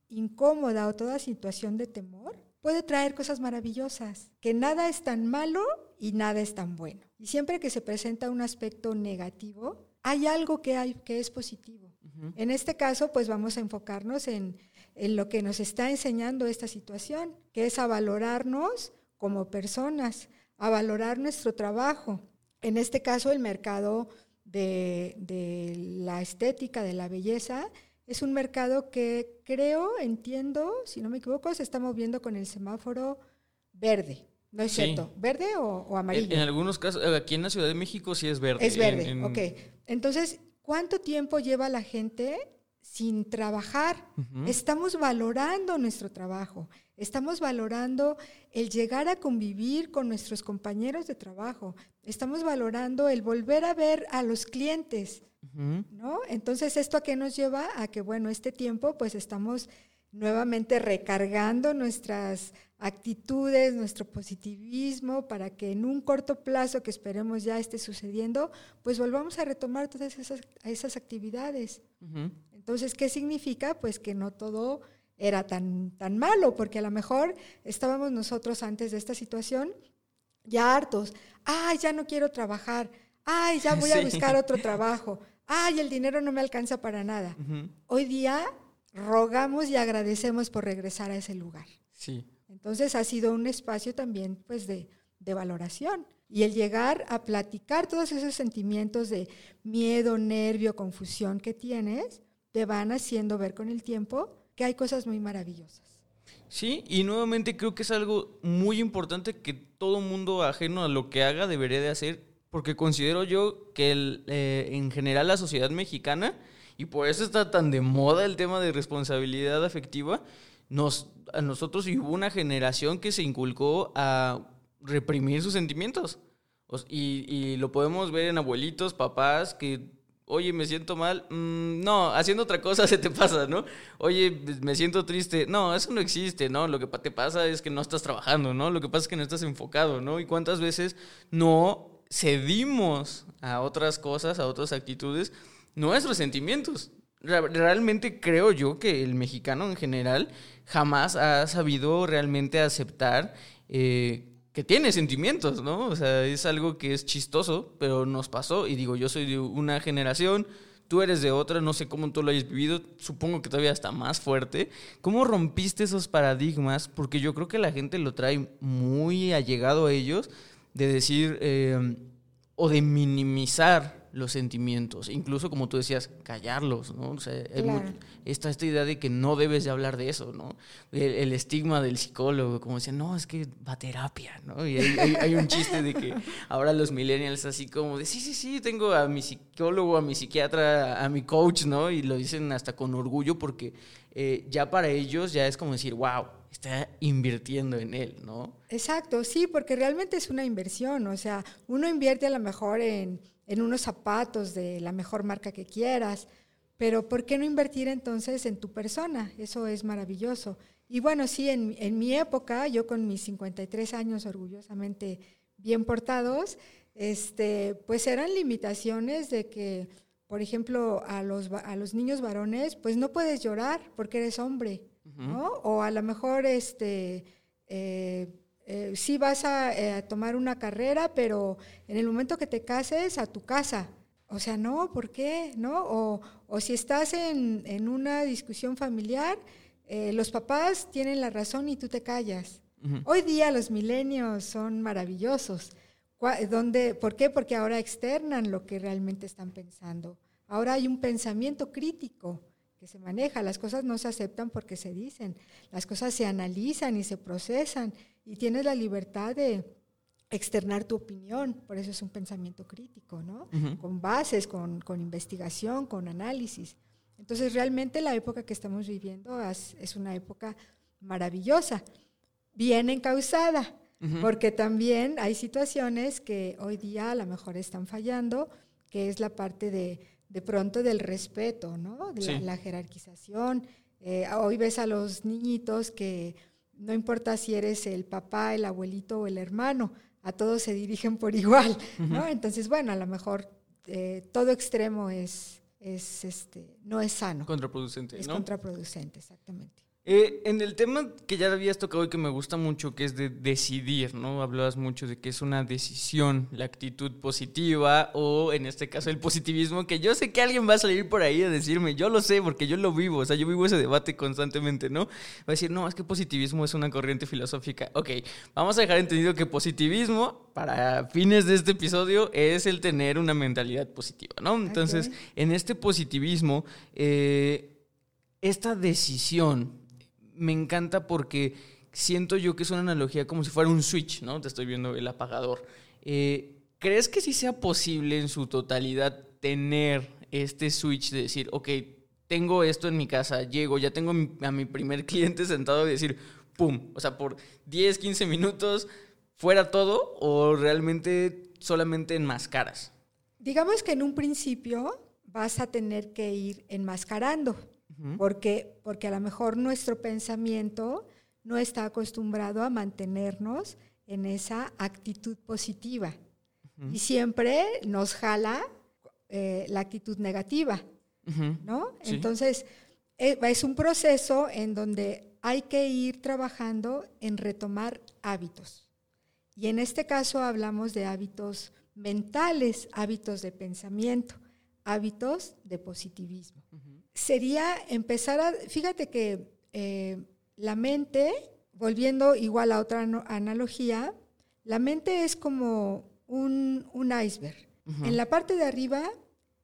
incómoda o toda situación de temor puede traer cosas maravillosas, que nada es tan malo y nada es tan bueno. Y siempre que se presenta un aspecto negativo, hay algo que, hay, que es positivo. En este caso, pues vamos a enfocarnos en, en lo que nos está enseñando esta situación, que es a valorarnos como personas, a valorar nuestro trabajo. En este caso, el mercado de, de, la estética, de la belleza, es un mercado que creo, entiendo, si no me equivoco, se está moviendo con el semáforo verde. ¿No es cierto? ¿Verde o, amarillo? En, algunos casos, eh, aquí en la Ciudad de México sí es verde. Es verde, ok. Entonces, ¿cuánto tiempo lleva la gente sin trabajar? Estamos valorando nuestro trabajo, estamos valorando el llegar a convivir con nuestros compañeros de trabajo, estamos valorando el volver a ver a los clientes, ¿no? Entonces, ¿esto a qué nos lleva? A que, bueno, este tiempo pues estamos nuevamente recargando nuestras actitudes, nuestro positivismo, para que en un corto plazo que esperemos ya esté sucediendo, pues volvamos a retomar todas esas, esas actividades. Entonces, ¿qué significa? Pues que no todo era tan, tan malo, porque a lo mejor estábamos nosotros antes de esta situación ya hartos, ay, ya no quiero trabajar, ay, ya voy a buscar otro trabajo, ay, el dinero no me alcanza para nada. Hoy día rogamos y agradecemos por regresar a ese lugar. Sí. Entonces ha sido un espacio también pues de, valoración. Y el llegar a platicar todos esos sentimientos de miedo, nervio, confusión que tienes, te van haciendo ver con el tiempo que hay cosas muy maravillosas. Sí, y nuevamente creo que es algo muy importante que todo mundo ajeno a lo que haga debería de hacer, porque considero yo que el, eh, en general la sociedad mexicana y por eso está tan de moda el tema de responsabilidad afectiva. Nos, a nosotros hubo una generación que se inculcó a reprimir sus sentimientos. y, y, lo podemos ver en abuelitos, papás, que, oye, me siento mal. Mm, no, haciendo otra cosa se te pasa, ¿no? Oye, me siento triste. No, eso no existe, ¿no? Lo que te pasa es que no estás trabajando, ¿no? Lo que pasa es que no estás enfocado, ¿no? Y cuántas veces no cedimos a otras cosas, a otras actitudes, nuestros sentimientos. Realmente creo yo que el mexicano en general jamás ha sabido realmente aceptar eh, que tiene sentimientos, ¿no? O sea, es algo que es chistoso, pero nos pasó. Y digo, yo soy de una generación, tú eres de otra, no sé cómo tú lo hayas vivido, supongo que todavía está más fuerte. ¿Cómo rompiste esos paradigmas? Porque yo creo que la gente lo trae muy allegado a ellos, de decir eh, o de minimizar los sentimientos, incluso como tú decías, callarlos, ¿no? O sea, esta, esta idea de que no debes de hablar de eso, ¿no? El, estigma del psicólogo, como decía, no, es que va a terapia, ¿no? Y hay, un chiste de que ahora los millennials así como de, sí, sí, sí, tengo a mi psicólogo, a mi psiquiatra, a mi coach, ¿no? Y lo dicen hasta con orgullo porque eh, ya para ellos ya es como decir, wow, está invirtiendo en él, ¿no? Exacto, sí, porque realmente es una inversión, o sea, uno invierte a lo mejor en, en unos zapatos de la mejor marca que quieras, pero ¿por qué no invertir entonces en tu persona? Eso es maravilloso. Y bueno, sí, en, en mi época, yo con mis 53 años orgullosamente bien portados, este, pues eran limitaciones de que, por ejemplo, a los, a los niños varones, pues no puedes llorar porque eres hombre. ¿No? O a lo mejor este, eh, eh, sí vas eh, a, tomar una carrera, pero en el momento que te cases, a tu casa. O sea, no, ¿por qué? ¿No? O, o si estás en, en, una discusión familiar, los papás tienen la razón y tú te callas. Hoy día los milenios son maravillosos. ¿Dónde, ¿Por qué? Porque ahora externan lo que realmente están pensando. Ahora hay un pensamiento crítico que se maneja. Las cosas no se aceptan porque se dicen, las cosas se analizan y se procesan y tienes la libertad de externar tu opinión, por eso es un pensamiento crítico, ¿no? Con bases, con, investigación, con análisis. Entonces realmente la época que estamos viviendo es, una época maravillosa, bien encausada, porque también hay situaciones que hoy día a lo mejor están fallando, que es la parte de de pronto del respeto, ¿no? De la, jerarquización. Eh, hoy ves a los niñitos que no importa si eres el papá, el abuelito o el hermano, a todos se dirigen por igual, ¿no? Entonces, bueno, a lo mejor eh, todo extremo es, es este, no es sano. Contraproducente, es contraproducente, exactamente. Eh, en el tema que ya habías tocado y que me gusta mucho, que es de decidir, ¿no? Hablabas mucho de que es una decisión, la actitud positiva o en este caso el positivismo, que yo sé que alguien va a salir por ahí a decirme, yo lo sé porque yo lo vivo, o sea, yo vivo ese debate constantemente, ¿no? Va a decir, no, es que positivismo es una corriente filosófica. Ok, vamos a dejar entendido que positivismo, para fines de este episodio, es el tener una mentalidad positiva, ¿no? Entonces, en este positivismo, eh, esta decisión me encanta porque siento yo que es una analogía como si fuera un switch, ¿no? Te estoy viendo el apagador. Eh, ¿Crees que sí sea posible en su totalidad tener este switch de decir, ok, tengo esto en mi casa, llego, ya tengo a mi primer cliente sentado y decir, ¡pum! O sea, por 10, 15 minutos, fuera todo o realmente solamente en máscaras? Digamos que en un principio vas a tener que ir enmascarando porque, porque a lo mejor nuestro pensamiento no está acostumbrado a mantenernos en esa actitud positiva. Y siempre nos jala eh, la actitud negativa, ¿no? Entonces, eh, es un proceso en donde hay que ir trabajando en retomar hábitos. Y en este caso hablamos de hábitos mentales, hábitos de pensamiento, hábitos de positivismo sería empezar a, fíjate que eh, la mente, volviendo igual a otra analogía, la mente es como un, iceberg. En la parte de arriba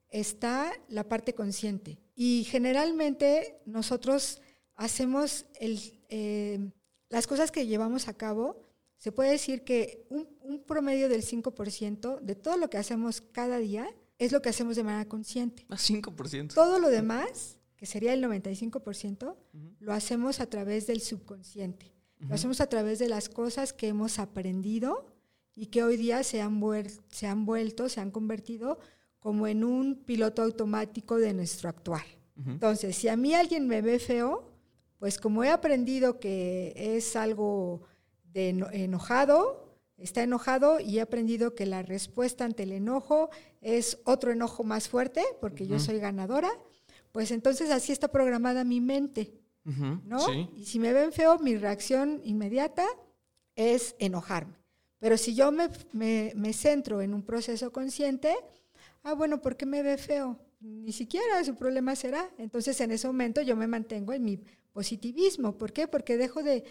está la parte consciente y generalmente nosotros hacemos eh, las cosas que llevamos a cabo. Se puede decir que un, un promedio del 5% de todo lo que hacemos cada día es lo que hacemos de manera consciente. A 5%. Todo lo demás, que sería el 95%, lo hacemos a través del subconsciente. Lo hacemos a través de las cosas que hemos aprendido y que hoy día se han, se han vuelto, se han convertido como en un piloto automático de nuestro actuar. Entonces, si a mí alguien me ve feo, pues como he aprendido que es algo de enojado, está enojado y he aprendido que la respuesta ante el enojo es otro enojo más fuerte, porque yo soy ganadora, pues entonces así está programada mi mente, ¿no? Y si me ven feo, mi reacción inmediata es enojarme. Pero si yo me, me, centro en un proceso consciente, ah, bueno, ¿por qué me ve feo? Ni siquiera su problema será. Entonces en ese momento yo me mantengo en mi positivismo. ¿Por qué? Porque dejo de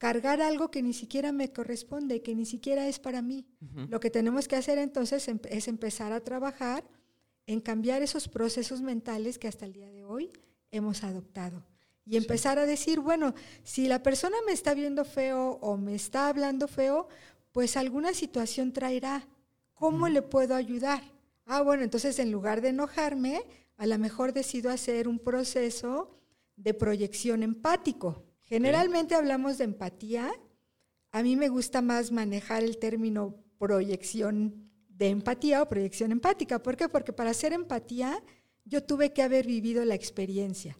cargar algo que ni siquiera me corresponde, que ni siquiera es para mí. Lo que tenemos que hacer entonces em, es empezar a trabajar en cambiar esos procesos mentales que hasta el día de hoy hemos adoptado. Y empezar a decir, bueno, si la persona me está viendo feo o me está hablando feo, pues alguna situación traerá. ¿Cómo le puedo ayudar? Ah, bueno, entonces en lugar de enojarme, a lo mejor decido hacer un proceso de proyección empático. Generalmente hablamos de empatía. A mí me gusta más manejar el término proyección de empatía o proyección empática. ¿Por qué? Porque para hacer empatía yo tuve que haber vivido la experiencia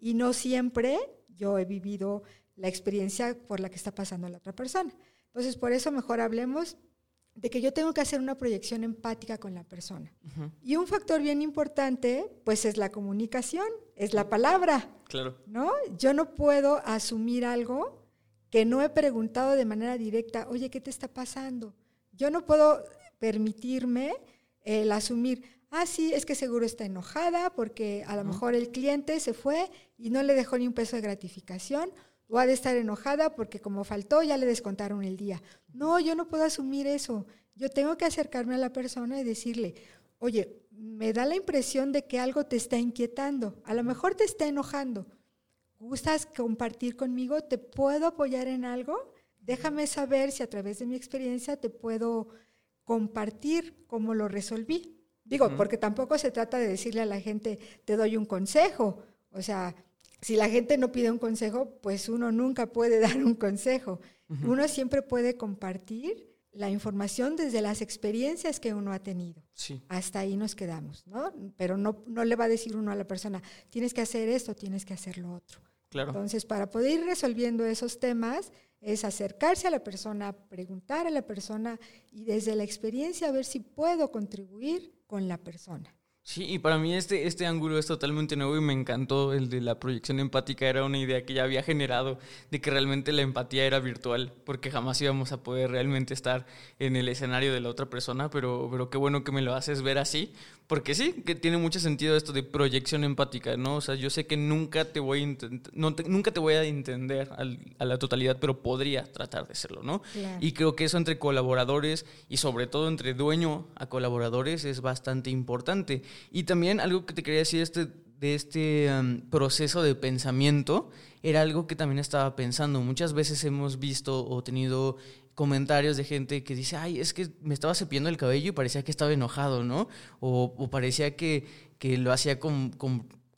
y no siempre yo he vivido la experiencia por la que está pasando la otra persona. Entonces, por eso mejor hablemos de que yo tengo que hacer una proyección empática con la persona. Y un factor bien importante, pues es la comunicación, es la palabra. Claro. ¿No? Yo no puedo asumir algo que no he preguntado de manera directa, oye, ¿qué te está pasando? Yo no puedo permitirme el asumir, ah, sí, es que seguro está enojada porque a lo mejor el cliente se fue y no le dejó ni un peso de gratificación, o ha de estar enojada porque como faltó ya le descontaron el día. No, yo no puedo asumir eso. Yo tengo que acercarme a la persona y decirle, oye, me da la impresión de que algo te está inquietando, a lo mejor te está enojando. ¿Gustas compartir conmigo? ¿Te puedo apoyar en algo? Déjame saber si a través de mi experiencia te puedo compartir cómo lo resolví. Digo, porque tampoco se trata de decirle a la gente, te doy un consejo. O sea, si la gente no pide un consejo, pues uno nunca puede dar un consejo. Uno siempre puede compartir la información desde las experiencias que uno ha tenido. Hasta ahí nos quedamos, ¿no? Pero no, no le va a decir uno a la persona, tienes que hacer esto, tienes que hacer lo otro. Claro. Entonces, para poder ir resolviendo esos temas, es acercarse a la persona, preguntar a la persona y desde la experiencia ver si puedo contribuir con la persona. Sí, y para mí este, este ángulo es totalmente nuevo y me encantó el de la proyección empática. Era una idea que ya había generado de que realmente la empatía era virtual, porque jamás íbamos a poder realmente estar en el escenario de la otra persona, pero, pero qué bueno que me lo haces ver así, porque sí, que tiene mucho sentido esto de proyección empática, ¿no? O sea, yo sé que nunca te voy a, no nunca te voy a entender a la totalidad, pero podría tratar de serlo, ¿no? Y creo que eso entre colaboradores y sobre todo entre dueño a colaboradores es bastante importante. Y también algo que te quería decir este, de este proceso de pensamiento era algo que también estaba pensando. Muchas veces hemos visto o tenido comentarios de gente que dice, ay, es que me estaba cepillando el cabello y parecía que estaba enojado, ¿no? O, parecía que, lo hacía con,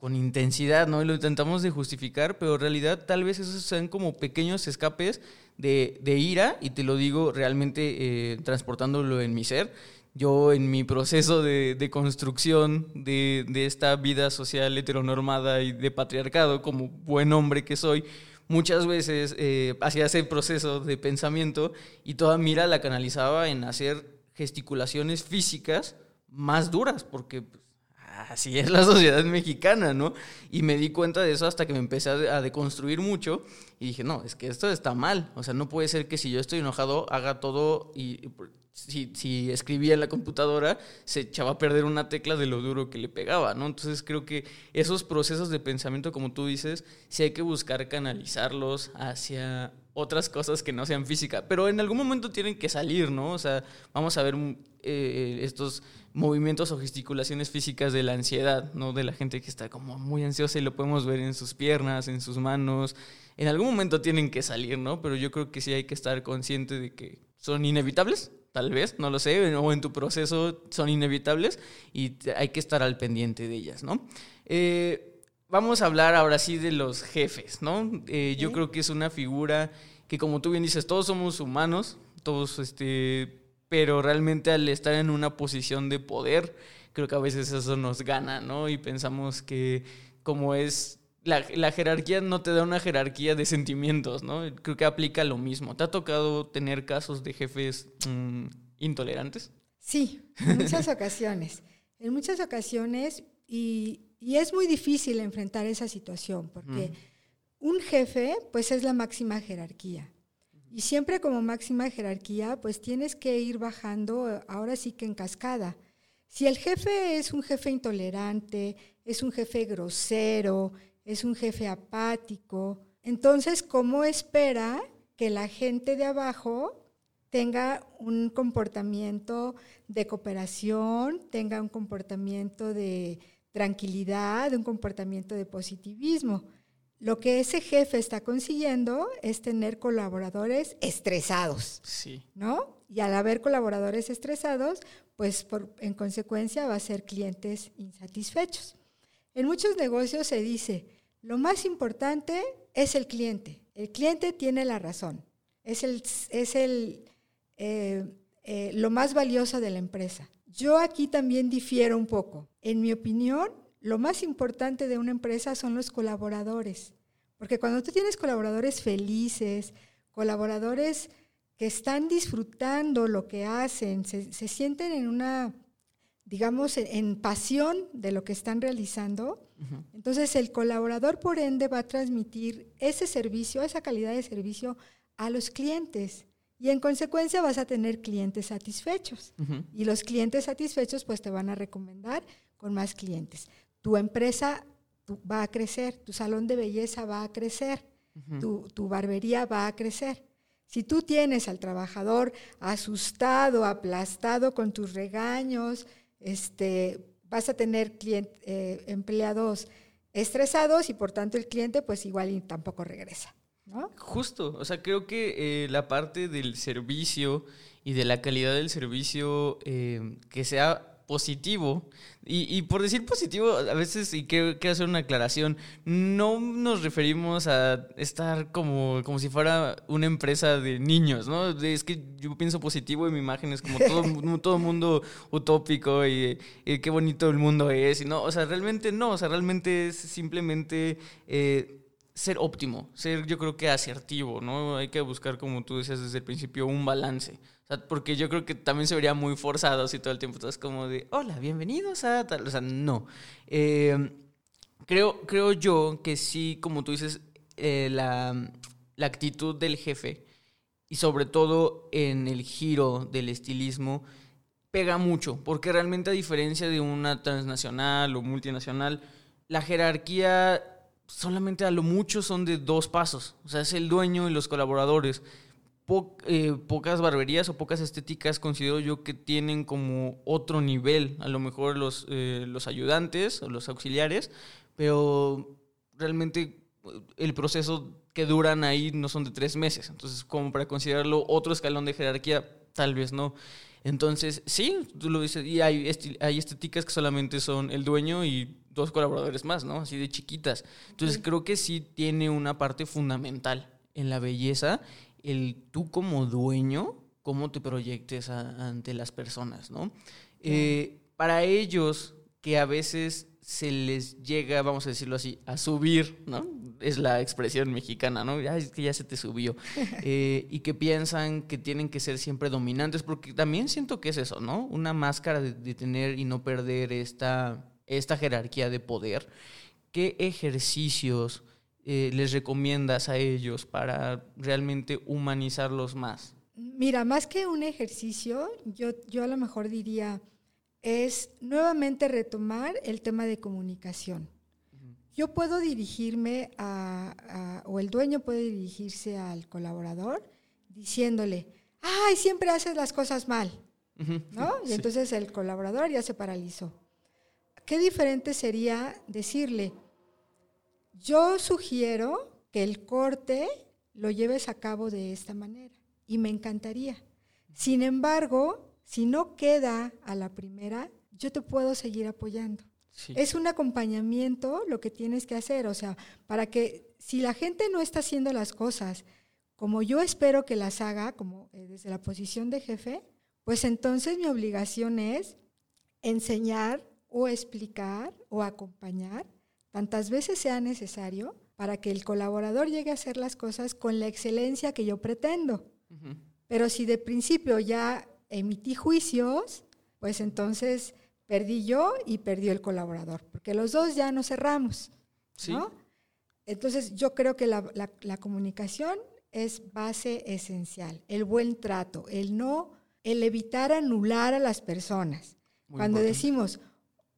intensidad, ¿no? Y lo intentamos de justificar, pero en realidad tal vez esos sean como pequeños escapes de, ira, y te lo digo realmente eh, transportándolo en mi ser. Yo en mi proceso de, construcción de, esta vida social heteronormada y de patriarcado, como buen hombre que soy, muchas veces eh, hacía ese proceso de pensamiento y toda mira la canalizaba en hacer gesticulaciones físicas más duras, porque pues, así es la sociedad mexicana, ¿no? Y me di cuenta de eso hasta que me empecé a, deconstruir mucho y dije, no, es que esto está mal, o sea, no puede ser que si yo estoy enojado haga todo y si, si, escribía en la computadora, se echaba a perder una tecla de lo duro que le pegaba, ¿no? Entonces creo que esos procesos de pensamiento, como tú dices, sí hay que buscar canalizarlos hacia otras cosas que no sean física, pero en algún momento tienen que salir, ¿no? O sea, vamos a ver eh, estos movimientos o gesticulaciones físicas de la ansiedad, ¿no? De la gente que está como muy ansiosa y lo podemos ver en sus piernas, en sus manos. En algún momento tienen que salir, ¿no? Pero yo creo que sí hay que estar consciente de que son inevitables, tal vez, no lo sé, o en tu proceso son inevitables y hay que estar al pendiente de ellas, ¿no? Eh, vamos a hablar ahora sí de los jefes, ¿no? Eh, yo creo que es una figura que, como tú bien dices, todos somos humanos, todos este, pero realmente al estar en una posición de poder, creo que a veces eso nos gana, ¿no? Y pensamos que como es la, jerarquía no te da una jerarquía de sentimientos, ¿no? Creo que aplica lo mismo. ¿Te ha tocado tener casos de jefes mm, intolerantes? Sí, en muchas ocasiones. En muchas ocasiones, y, es muy difícil enfrentar esa situación, porque un jefe, pues es la máxima jerarquía. Y siempre como máxima jerarquía, pues tienes que ir bajando, ahora sí que en cascada. Si el jefe es un jefe intolerante, es un jefe grosero, es un jefe apático, entonces, ¿cómo espera que la gente de abajo tenga un comportamiento de cooperación, tenga un comportamiento de tranquilidad, un comportamiento de positivismo? Lo que ese jefe está consiguiendo es tener colaboradores estresados. Sí. ¿No? Y al haber colaboradores estresados, pues en consecuencia va a ser clientes insatisfechos. En muchos negocios se dice, lo más importante es el cliente. El cliente tiene la razón. Es, el, es el, eh, eh, lo más valioso de la empresa. Yo aquí también difiero un poco. En mi opinión, lo más importante de una empresa son los colaboradores. Porque cuando tú tienes colaboradores felices, colaboradores que están disfrutando lo que hacen, se, sienten en una, digamos, en, pasión de lo que están realizando, entonces el colaborador por ende va a transmitir ese servicio, esa calidad de servicio a los clientes. Y en consecuencia vas a tener clientes satisfechos. Y los clientes satisfechos pues te van a recomendar con más clientes tu empresa va a crecer, tu salón de belleza va a crecer, tu, barbería va a crecer. Si tú tienes al trabajador asustado, aplastado con tus regaños, este, vas a tener eh, empleados estresados y por tanto el cliente pues igual tampoco regresa. Justo, o sea, creo que eh, la parte del servicio y de la calidad del servicio eh, que sea positivo. Y, por decir positivo, a veces, y quiero, hacer una aclaración, no nos referimos a estar como, como si fuera una empresa de niños, ¿no? Es que yo pienso positivo y mi imagen es como todo, todo mundo utópico y, qué bonito el mundo es. Y no, o sea, realmente no, o sea, realmente es simplemente... Eh, ser óptimo, ser yo creo que asertivo, ¿no? Hay que buscar, como tú decías desde el principio, un balance porque yo creo que también se vería muy forzado si todo el tiempo estás como de, hola, bienvenidos a tal. O sea, no. Eh, creo, creo yo que sí, como tú dices, eh, la, la actitud del jefe y sobre todo en el giro del estilismo pega mucho, porque realmente a diferencia de una transnacional o multinacional, la jerarquía solamente a lo mucho son de dos pasos, o sea, es el dueño y los colaboradores. Eh, pocas barberías o pocas estéticas considero yo que tienen como otro nivel, a lo mejor los, eh, los ayudantes o los auxiliares, pero realmente eh, el proceso que duran ahí no son de tres meses, entonces como para considerarlo otro escalón de jerarquía, tal vez no. Entonces, sí, tú lo dices, y hay, hay estéticas que solamente son el dueño y dos colaboradores más, ¿no? Así de chiquitas. Entonces, creo que sí tiene una parte fundamental en la belleza el tú como dueño, cómo te proyectes ante las personas, ¿no? Eh, para ellos que a veces se les llega, vamos a decirlo así, a subir, ¿no? Es la expresión mexicana, ¿no? Ya, es que ya se te subió. Eh, y que piensan que tienen que ser siempre dominantes, porque también siento que es eso, ¿no? Una máscara de, de tener y no perder esta, esta jerarquía de poder. ¿Qué ejercicios eh, les recomiendas a ellos para realmente humanizarlos más? Mira, más que un ejercicio, yo, yo a lo mejor diría, es nuevamente retomar el tema de comunicación. Yo puedo dirigirme a, o el dueño puede dirigirse al colaborador diciéndole, ay, siempre haces las cosas mal, ¿no? Y entonces el colaborador ya se paralizó. Qué diferente sería decirle, yo sugiero que el corte lo lleves a cabo de esta manera y me encantaría. Sin embargo, si no queda a la primera, yo te puedo seguir apoyando. Es un acompañamiento lo que tienes que hacer, o sea, para que si la gente no está haciendo las cosas como yo espero que las haga, como eh, desde la posición de jefe, pues entonces mi obligación es enseñar o explicar o acompañar tantas veces sea necesario para que el colaborador llegue a hacer las cosas con la excelencia que yo pretendo. Pero si de principio ya emití juicios, pues entonces perdí yo y perdió el colaborador, porque los dos ya nos cerramos. Entonces yo creo que la, comunicación es base esencial, el buen trato, el no, el evitar anular a las personas. Cuando decimos,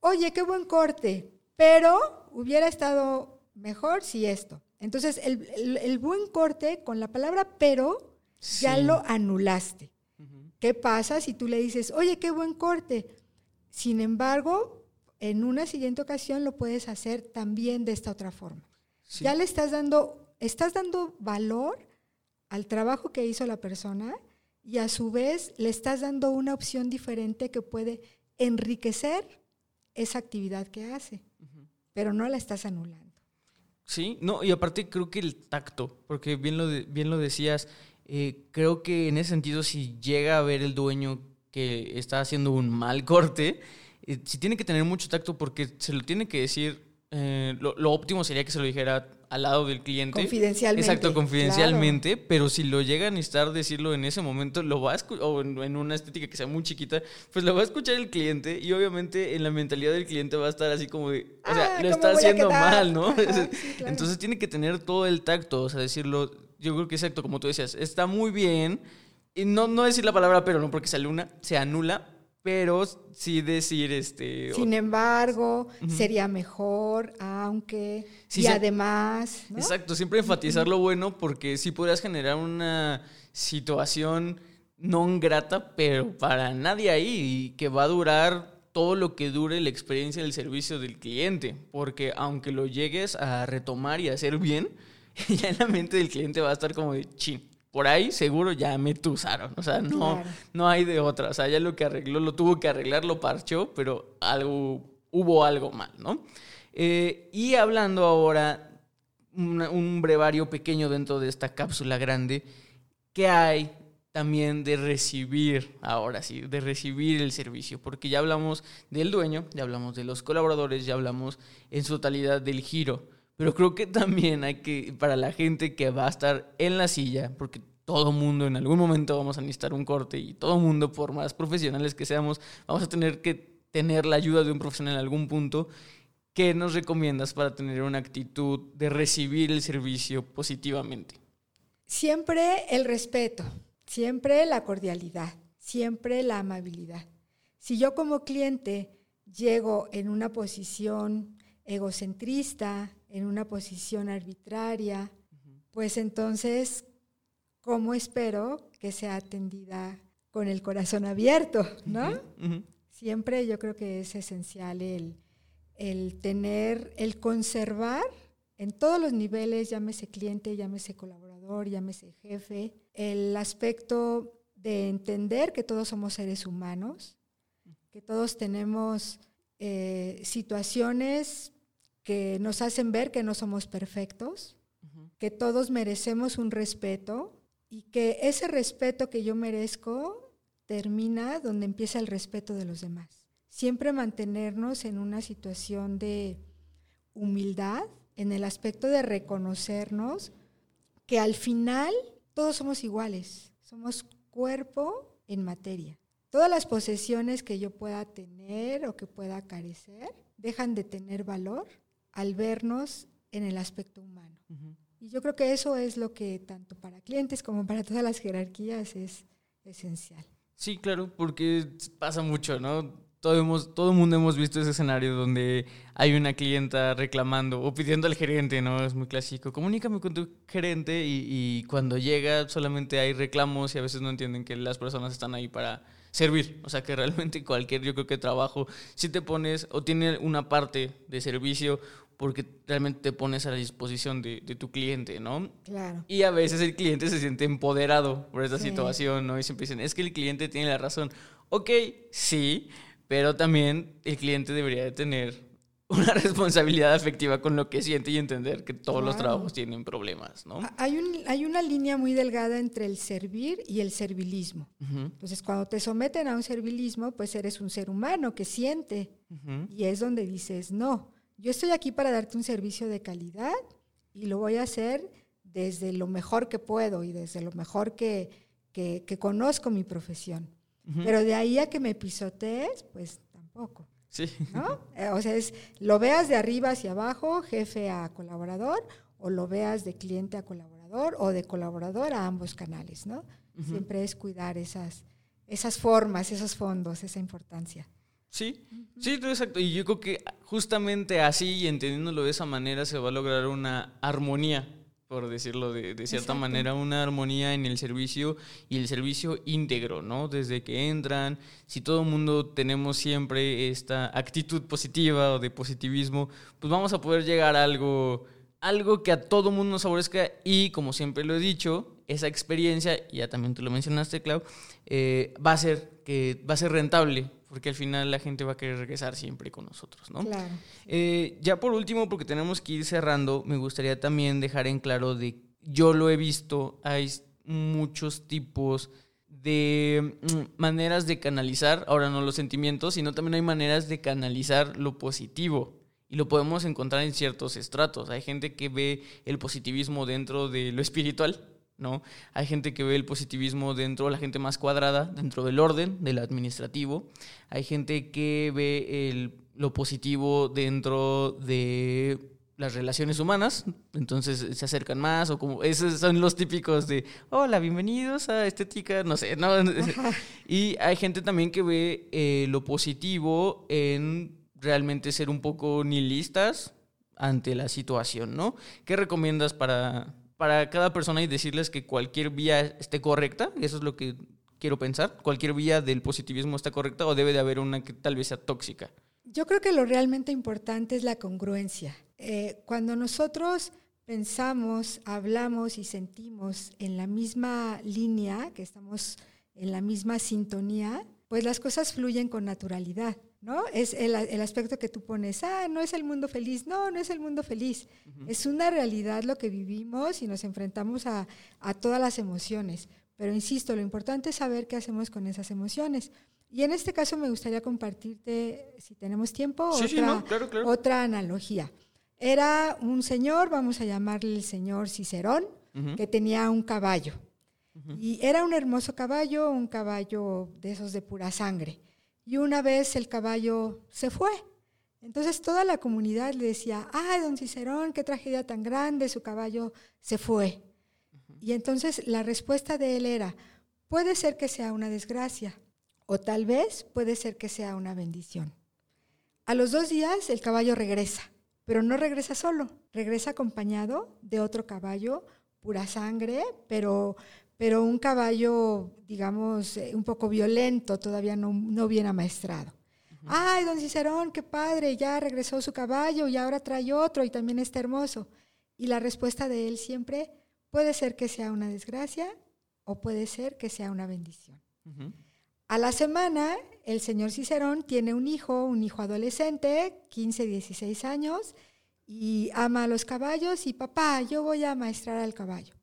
oye, qué buen corte, pero hubiera estado mejor si esto. Entonces, el, buen corte con la palabra pero ya lo anulaste. ¿Qué pasa si tú le dices, oye, qué buen corte? Sin embargo, en una siguiente ocasión lo puedes hacer también de esta otra forma. Ya le estás dando, estás dando valor al trabajo que hizo la persona y a su vez le estás dando una opción diferente que puede enriquecer esa actividad que hace, pero no la estás anulando. Sí, no, y aparte creo que el tacto, porque bien lo, bien lo decías, eh, creo que en ese sentido si llega a ver el dueño que está haciendo un mal corte, eh, si tiene que tener mucho tacto porque se lo tiene que decir, eh, lo, óptimo sería que se lo dijera al lado del cliente. Confidencialmente. Exacto, confidencialmente, pero si lo llega a necesitar decirlo en ese momento, lo va a escuchar, o en, una estética que sea muy chiquita, pues lo va a escuchar el cliente y obviamente en la mentalidad del cliente va a estar así como de, o sea, ah, lo está haciendo mal, ¿no? Entonces tiene que tener todo el tacto, o sea, decirlo, yo creo que exacto, como tú decías, está muy bien, y no, no decir la palabra pero, no, porque se, aluna, se anula, pero sí decir este sin embargo sería mejor aunque y además exacto siempre enfatizar lo bueno porque sí podrías generar una situación no grata pero para nadie ahí y que va a durar todo lo que dure la experiencia del servicio del cliente porque aunque lo llegues a retomar y hacer bien ya en la mente del cliente va a estar como de chin por ahí seguro ya me tusaron. O sea, no, no hay de otra. O sea, ya lo que arregló, lo tuvo que arreglar, lo parchó, pero algo, hubo algo mal, ¿no? Eh, y hablando ahora, un brevario pequeño dentro de esta cápsula grande, ¿qué hay también de recibir, ahora sí, de recibir el servicio? Porque ya hablamos del dueño, ya hablamos de los colaboradores, ya hablamos en su totalidad del giro. Pero creo que también hay que, para la gente que va a estar en la silla, porque todo mundo en algún momento vamos a necesitar un corte y todo mundo, por más profesionales que seamos, vamos a tener que tener la ayuda de un profesional en algún punto. ¿Qué nos recomiendas para tener una actitud de recibir el servicio positivamente? Siempre el respeto, siempre la cordialidad, siempre la amabilidad. Si yo como cliente llego en una posición egocentrista, en una posición arbitraria, pues entonces, ¿cómo espero que sea atendida con el corazón abierto? ¿no? Siempre yo creo que es esencial el, el tener, el conservar en todos los niveles, llámese cliente, llámese colaborador, llámese jefe, el aspecto de entender que todos somos seres humanos, que todos tenemos eh, situaciones que nos hacen ver que no somos perfectos, que todos merecemos un respeto y que ese respeto que yo merezco termina donde empieza el respeto de los demás. Siempre mantenernos en una situación de humildad, en el aspecto de reconocernos que al final todos somos iguales, somos cuerpo en materia. Todas las posesiones que yo pueda tener o que pueda carecer dejan de tener valor al vernos en el aspecto humano. Y yo creo que eso es lo que tanto para clientes como para todas las jerarquías es esencial. Sí, claro, porque pasa mucho, ¿no? Todo, hemos, todo el mundo hemos visto ese escenario donde hay una clienta reclamando o pidiendo al gerente, ¿no? Es muy clásico. Comunícame con tu gerente y, y cuando llega solamente hay reclamos y a veces no entienden que las personas están ahí para servir. O sea que realmente cualquier, yo creo que trabajo, si te pones o tiene una parte de servicio porque realmente te pones a la disposición de, tu cliente, ¿no? Claro. Y a veces el cliente se siente empoderado por esta situación, ¿no? Y siempre dicen, es que el cliente tiene la razón. Ok, sí, pero también el cliente debería de tener una responsabilidad afectiva con lo que siente y entender que todos los Claro. trabajos tienen problemas, ¿no? Ha- Hay, un- hay una línea muy delgada entre el servir y el servilismo. Ujú, Entonces, cuando te someten a un servilismo, pues eres un ser humano que siente. ujú. Y es donde dices, no, yo estoy aquí para darte un servicio de calidad y lo voy a hacer desde lo mejor que puedo y desde lo mejor que, que- que conozco mi profesión. Pero de ahí a que me pisotees, pues tampoco. Sí. ¿no? Eh, o sea, es lo veas de arriba hacia abajo, jefe a colaborador, o lo veas de cliente a colaborador, o de colaborador a ambos canales, ¿no? Siempre es cuidar esas, esas formas, esos fondos, esa importancia. Sí, sí, exacto. Y yo creo que justamente así y entendiéndolo de esa manera se va a lograr una armonía, por decirlo de, de cierta Exacto. manera, una armonía en el servicio y el servicio íntegro, ¿no? Desde que entran, si todo el mundo tenemos siempre esta actitud positiva o de positivismo, pues vamos a poder llegar a algo, algo que a todo mundo nos favorezca y, como siempre lo he dicho, esa experiencia, ya también tú lo mencionaste, Clau, eh, va a ser que va a ser rentable, porque al final la gente va a querer regresar siempre con nosotros, ¿no? Claro. Eh, ya por último, porque tenemos que ir cerrando, me gustaría también dejar en claro de, yo lo he visto, hay muchos tipos de mm, maneras de canalizar, ahora no los sentimientos, sino también hay maneras de canalizar lo positivo. Y lo podemos encontrar en ciertos estratos. Hay gente que ve el positivismo dentro de lo espiritual, ¿no? Hay gente que ve el positivismo dentro de la gente más cuadrada, dentro del orden, del administrativo. Hay gente que ve el, lo positivo dentro de las relaciones humanas, entonces se acercan más o como esos son los típicos de hola, bienvenidos a estética, no sé, ¿no? Y hay gente también que ve eh, lo positivo en realmente ser un poco nihilistas ante la situación, ¿no? ¿Qué recomiendas para, para cada persona y decirles que cualquier vía esté correcta? Eso es lo que quiero pensar. ¿Cualquier vía del positivismo está correcta o debe de haber una que tal vez sea tóxica? Yo creo que lo realmente importante es la congruencia. Eh, cuando nosotros pensamos, hablamos y sentimos en la misma línea, que estamos en la misma sintonía, pues las cosas fluyen con naturalidad, ¿no? Es el, el aspecto que tú pones, ah, no es el mundo feliz, no, no es el mundo feliz, es una realidad lo que vivimos y nos enfrentamos a, a todas las emociones. Pero insisto, lo importante es saber qué hacemos con esas emociones. Y en este caso me gustaría compartirte, si tenemos tiempo, Sí, otra, sí, no, claro, claro. otra analogía. Era un señor, vamos a llamarle el señor Cicerón, que tenía un caballo. Y era un hermoso caballo, un caballo de esos de pura sangre. Y una vez el caballo se fue. Entonces toda la comunidad le decía, ay, don Cicerón, qué tragedia tan grande, su caballo se fue. Y entonces la respuesta de él era, puede ser que sea una desgracia, o tal vez puede ser que sea una bendición. A los dos días el caballo regresa, pero no regresa solo, regresa acompañado de otro caballo, pura sangre, pero, pero un caballo, digamos, eh, un poco violento, todavía no, no bien amaestrado. Ay, don Cicerón, qué padre, ya regresó su caballo y ahora trae otro y también está hermoso. Y la respuesta de él siempre puede ser que sea una desgracia o puede ser que sea una bendición. A la semana, el señor Cicerón tiene un hijo, un hijo adolescente, 15, 16 años, y ama a los caballos y papá, yo voy a amaestrar al caballo.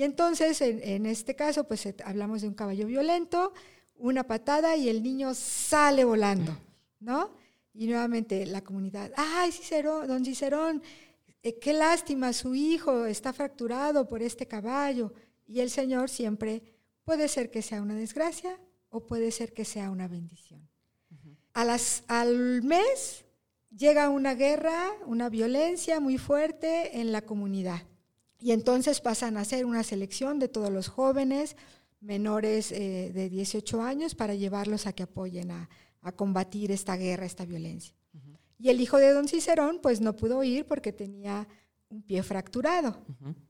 Y entonces, en, en este caso, pues eh, hablamos de un caballo violento, una patada y el niño sale volando, ¿no? Y nuevamente la comunidad, ay, Cicerón, don Cicerón, eh, qué lástima, su hijo está fracturado por este caballo. Y el Señor siempre puede ser que sea una desgracia o puede ser que sea una bendición. A las, al mes llega una guerra, una violencia muy fuerte en la comunidad. Y entonces pasan a hacer una selección de todos los jóvenes menores eh, de 18 años para llevarlos a que apoyen a, a combatir esta guerra, esta violencia. Y el hijo de don Cicerón pues no pudo ir porque tenía un pie fracturado.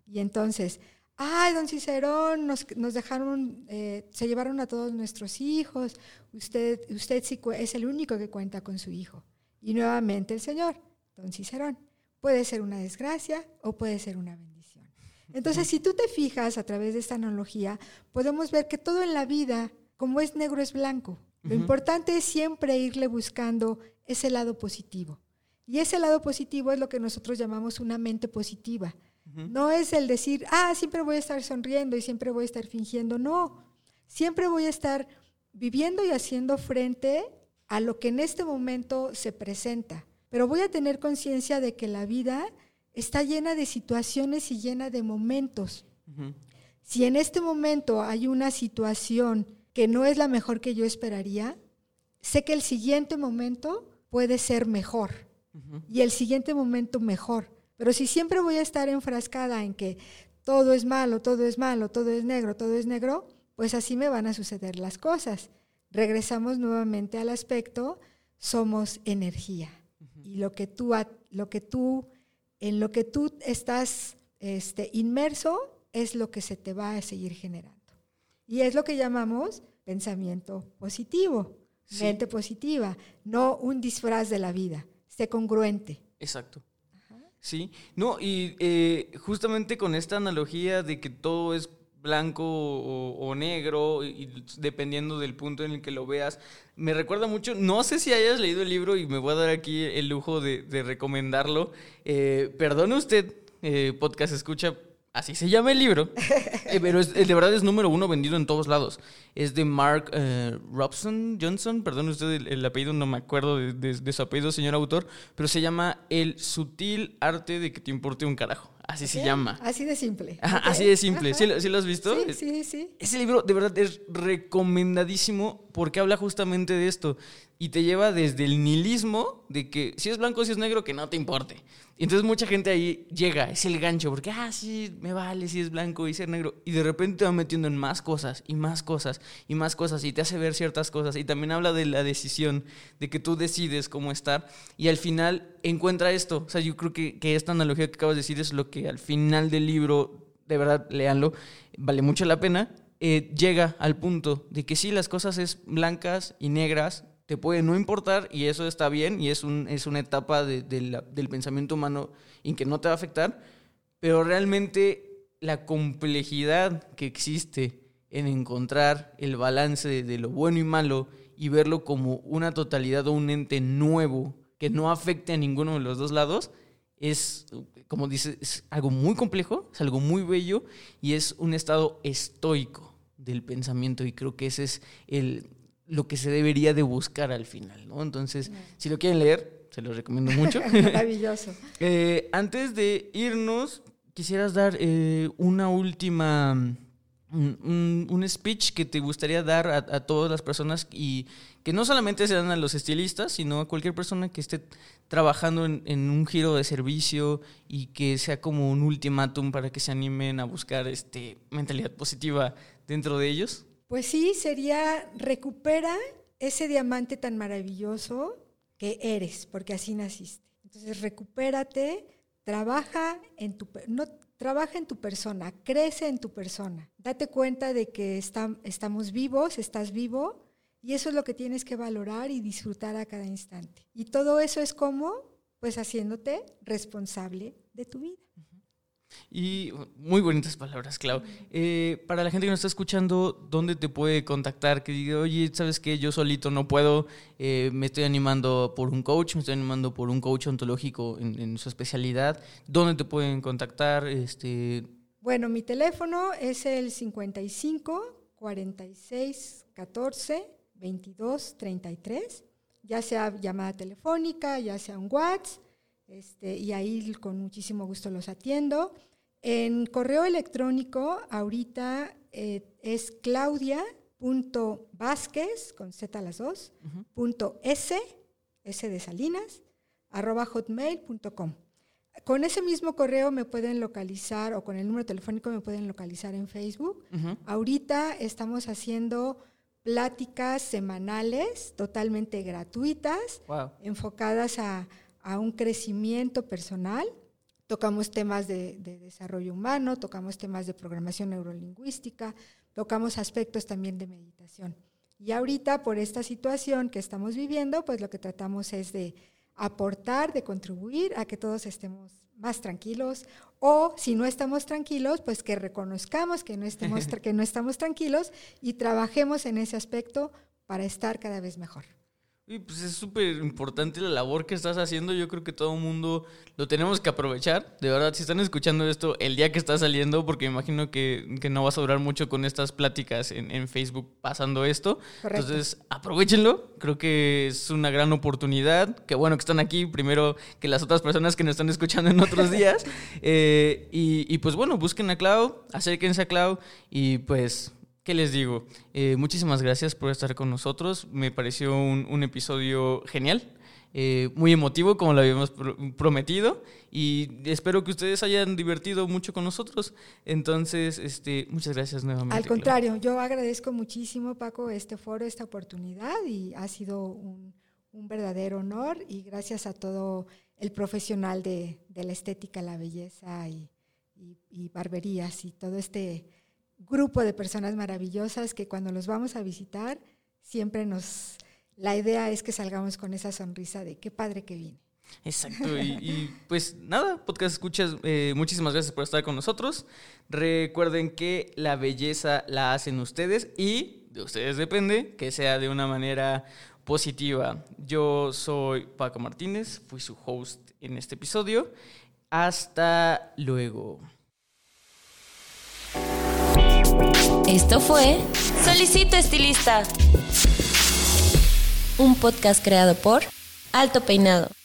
Y entonces, ay, don Cicerón, nos, nos dejaron, eh, se llevaron a todos nuestros hijos, usted, usted sí es el único que cuenta con su hijo. Y nuevamente el Señor, don Cicerón, puede ser una desgracia o puede ser una bendición. Entonces, si tú te fijas a través de esta analogía, podemos ver que todo en la vida, como es negro, es blanco. Lo importante es siempre irle buscando ese lado positivo. Y ese lado positivo es lo que nosotros llamamos una mente positiva. No es el decir, ah, siempre voy a estar sonriendo y siempre voy a estar fingiendo. No, siempre voy a estar viviendo y haciendo frente a lo que en este momento se presenta. Pero voy a tener conciencia de que la vida está llena de situaciones y llena de momentos. Si en este momento hay una situación que no es la mejor que yo esperaría, sé que el siguiente momento puede ser mejor y el siguiente momento mejor. Pero si siempre voy a estar enfrascada en que todo es malo, todo es malo, todo es negro, todo es negro, pues así me van a suceder las cosas. Regresamos nuevamente al aspecto, somos energía. Y lo que tú, lo que tú, en lo que tú estás este, inmerso, es lo que se te va a seguir generando. Y es lo que llamamos pensamiento positivo, mente positiva, no un disfraz de la vida, sé congruente. Exacto. Sí, no, y eh, justamente con esta analogía de que todo es blanco o, negro, y, dependiendo del punto en el que lo veas, me recuerda mucho, no sé si hayas leído el libro y me voy a dar aquí el lujo de, recomendarlo. Eh, perdone usted, eh, podcast escucha, Así se llama el libro. Eh, pero es, de verdad es número uno vendido en todos lados. Es de Mark eh, Robson Johnson. Perdón usted el, apellido, no me acuerdo de, su apellido, señor autor. Pero se llama El sutil arte de que te importe un carajo. Así se llama. Así de simple. Así de simple. ¿Sí, lo has visto? Sí, sí, sí. Ese libro de verdad es recomendadísimo porque habla justamente de esto. Y te lleva desde el nihilismo de que si es blanco, si es negro, que no te importe. Y entonces mucha gente ahí llega, es el gancho, porque, ah, sí, me vale si es blanco y ser negro. Y de repente te va metiendo en más cosas, y más cosas, y más cosas, y te hace ver ciertas cosas. Y también habla de la decisión, de que tú decides cómo estar. Y al final encuentra esto. O sea, yo creo que, que esta analogía que acabas de decir es lo que al final del libro, de verdad, léanlo, vale mucho la pena. Eh, llega al punto de que sí, las cosas es blancas y negras, te puede no importar y eso está bien y es, un, es una etapa del pensamiento humano en que no te va a afectar, pero realmente la complejidad que existe en encontrar el balance de, lo bueno y malo y verlo como una totalidad o un ente nuevo que no afecte a ninguno de los dos lados, es, como dice, es algo muy complejo, es algo muy bello y es un estado estoico del pensamiento y creo que ese es el, lo que se debería de buscar al final, ¿no? Entonces, si lo quieren leer, se los recomiendo mucho. Maravilloso. Eh, antes de irnos, quisieras dar eh, una última, un, speech que te gustaría dar a, todas las personas y que no solamente se dan a los estilistas, sino a cualquier persona que esté trabajando en, en un giro de servicio y que sea como un ultimátum para que se animen a buscar este mentalidad positiva dentro de ellos. Pues sí, sería recupera ese diamante tan maravilloso que eres, porque así naciste. Entonces, recupérate, trabaja en tu no trabaja en tu persona, crece en tu persona. Date cuenta de que estamos vivos, estás vivo y eso es lo que tienes que valorar y disfrutar a cada instante. Y todo eso es como pues haciéndote responsable de tu vida. Y muy bonitas palabras, Clau. Eh, para la gente que nos está escuchando, ¿dónde te puede contactar? Que diga, oye, ¿sabes qué? Yo solito no puedo, eh, me estoy animando por un coach, me estoy animando por un coach ontológico en, su especialidad. ¿Dónde te pueden contactar? Este... Bueno, mi teléfono es el 55 46 14 22 33, ya sea llamada telefónica, ya sea un WhatsApp este, y ahí con muchísimo gusto los atiendo. En correo electrónico, ahorita eh, es claudia.vázquez, con Z las dos, punto S, S de Salinas, arroba hotmail.com. Con ese mismo correo me pueden localizar, o con el número telefónico me pueden localizar en Facebook. Ahorita estamos haciendo pláticas semanales totalmente gratuitas, enfocadas a a un crecimiento personal. Tocamos temas de, desarrollo humano, tocamos temas de programación neurolingüística, tocamos aspectos también de meditación. Y ahorita, por esta situación que estamos viviendo, pues lo que tratamos es de aportar, de contribuir a que todos estemos más tranquilos o si no estamos tranquilos, pues que reconozcamos que no, estemos, que no estamos tranquilos y trabajemos en ese aspecto para estar cada vez mejor. Y pues es súper importante la labor que estás haciendo. Yo creo que todo el mundo lo tenemos que aprovechar. De verdad, si están escuchando esto el día que está saliendo, porque me imagino que, que no vas a durar mucho con estas pláticas en, en Facebook pasando esto. Correcto. Entonces, aprovechenlo. Creo que es una gran oportunidad. Qué bueno que están aquí primero que las otras personas que nos están escuchando en otros días. Eh, y, y pues bueno, busquen a Clau, acérquense a Clau y pues ¿Qué les digo? Eh, muchísimas gracias por estar con nosotros. Me pareció un, un episodio genial, eh, muy emotivo, como lo habíamos pro- prometido. Y espero que ustedes hayan divertido mucho con nosotros. Entonces, este, muchas gracias nuevamente. Al contrario, yo agradezco muchísimo, Paco, este foro, esta oportunidad y ha sido un, un verdadero honor y gracias a todo el profesional de, de la estética, la belleza y, y- y barberías y todo este grupo de personas maravillosas que cuando los vamos a visitar siempre nos... La idea es que salgamos con esa sonrisa de qué padre que vine. Exacto, y, pues nada, podcast escuchas, eh, muchísimas gracias por estar con nosotros. Recuerden que la belleza la hacen ustedes y de ustedes depende que sea de una manera positiva. Yo soy Paco Martínez, fui su host en este episodio. Hasta luego. Esto fue Solicito Estilista. Un podcast creado por Alto Peinado.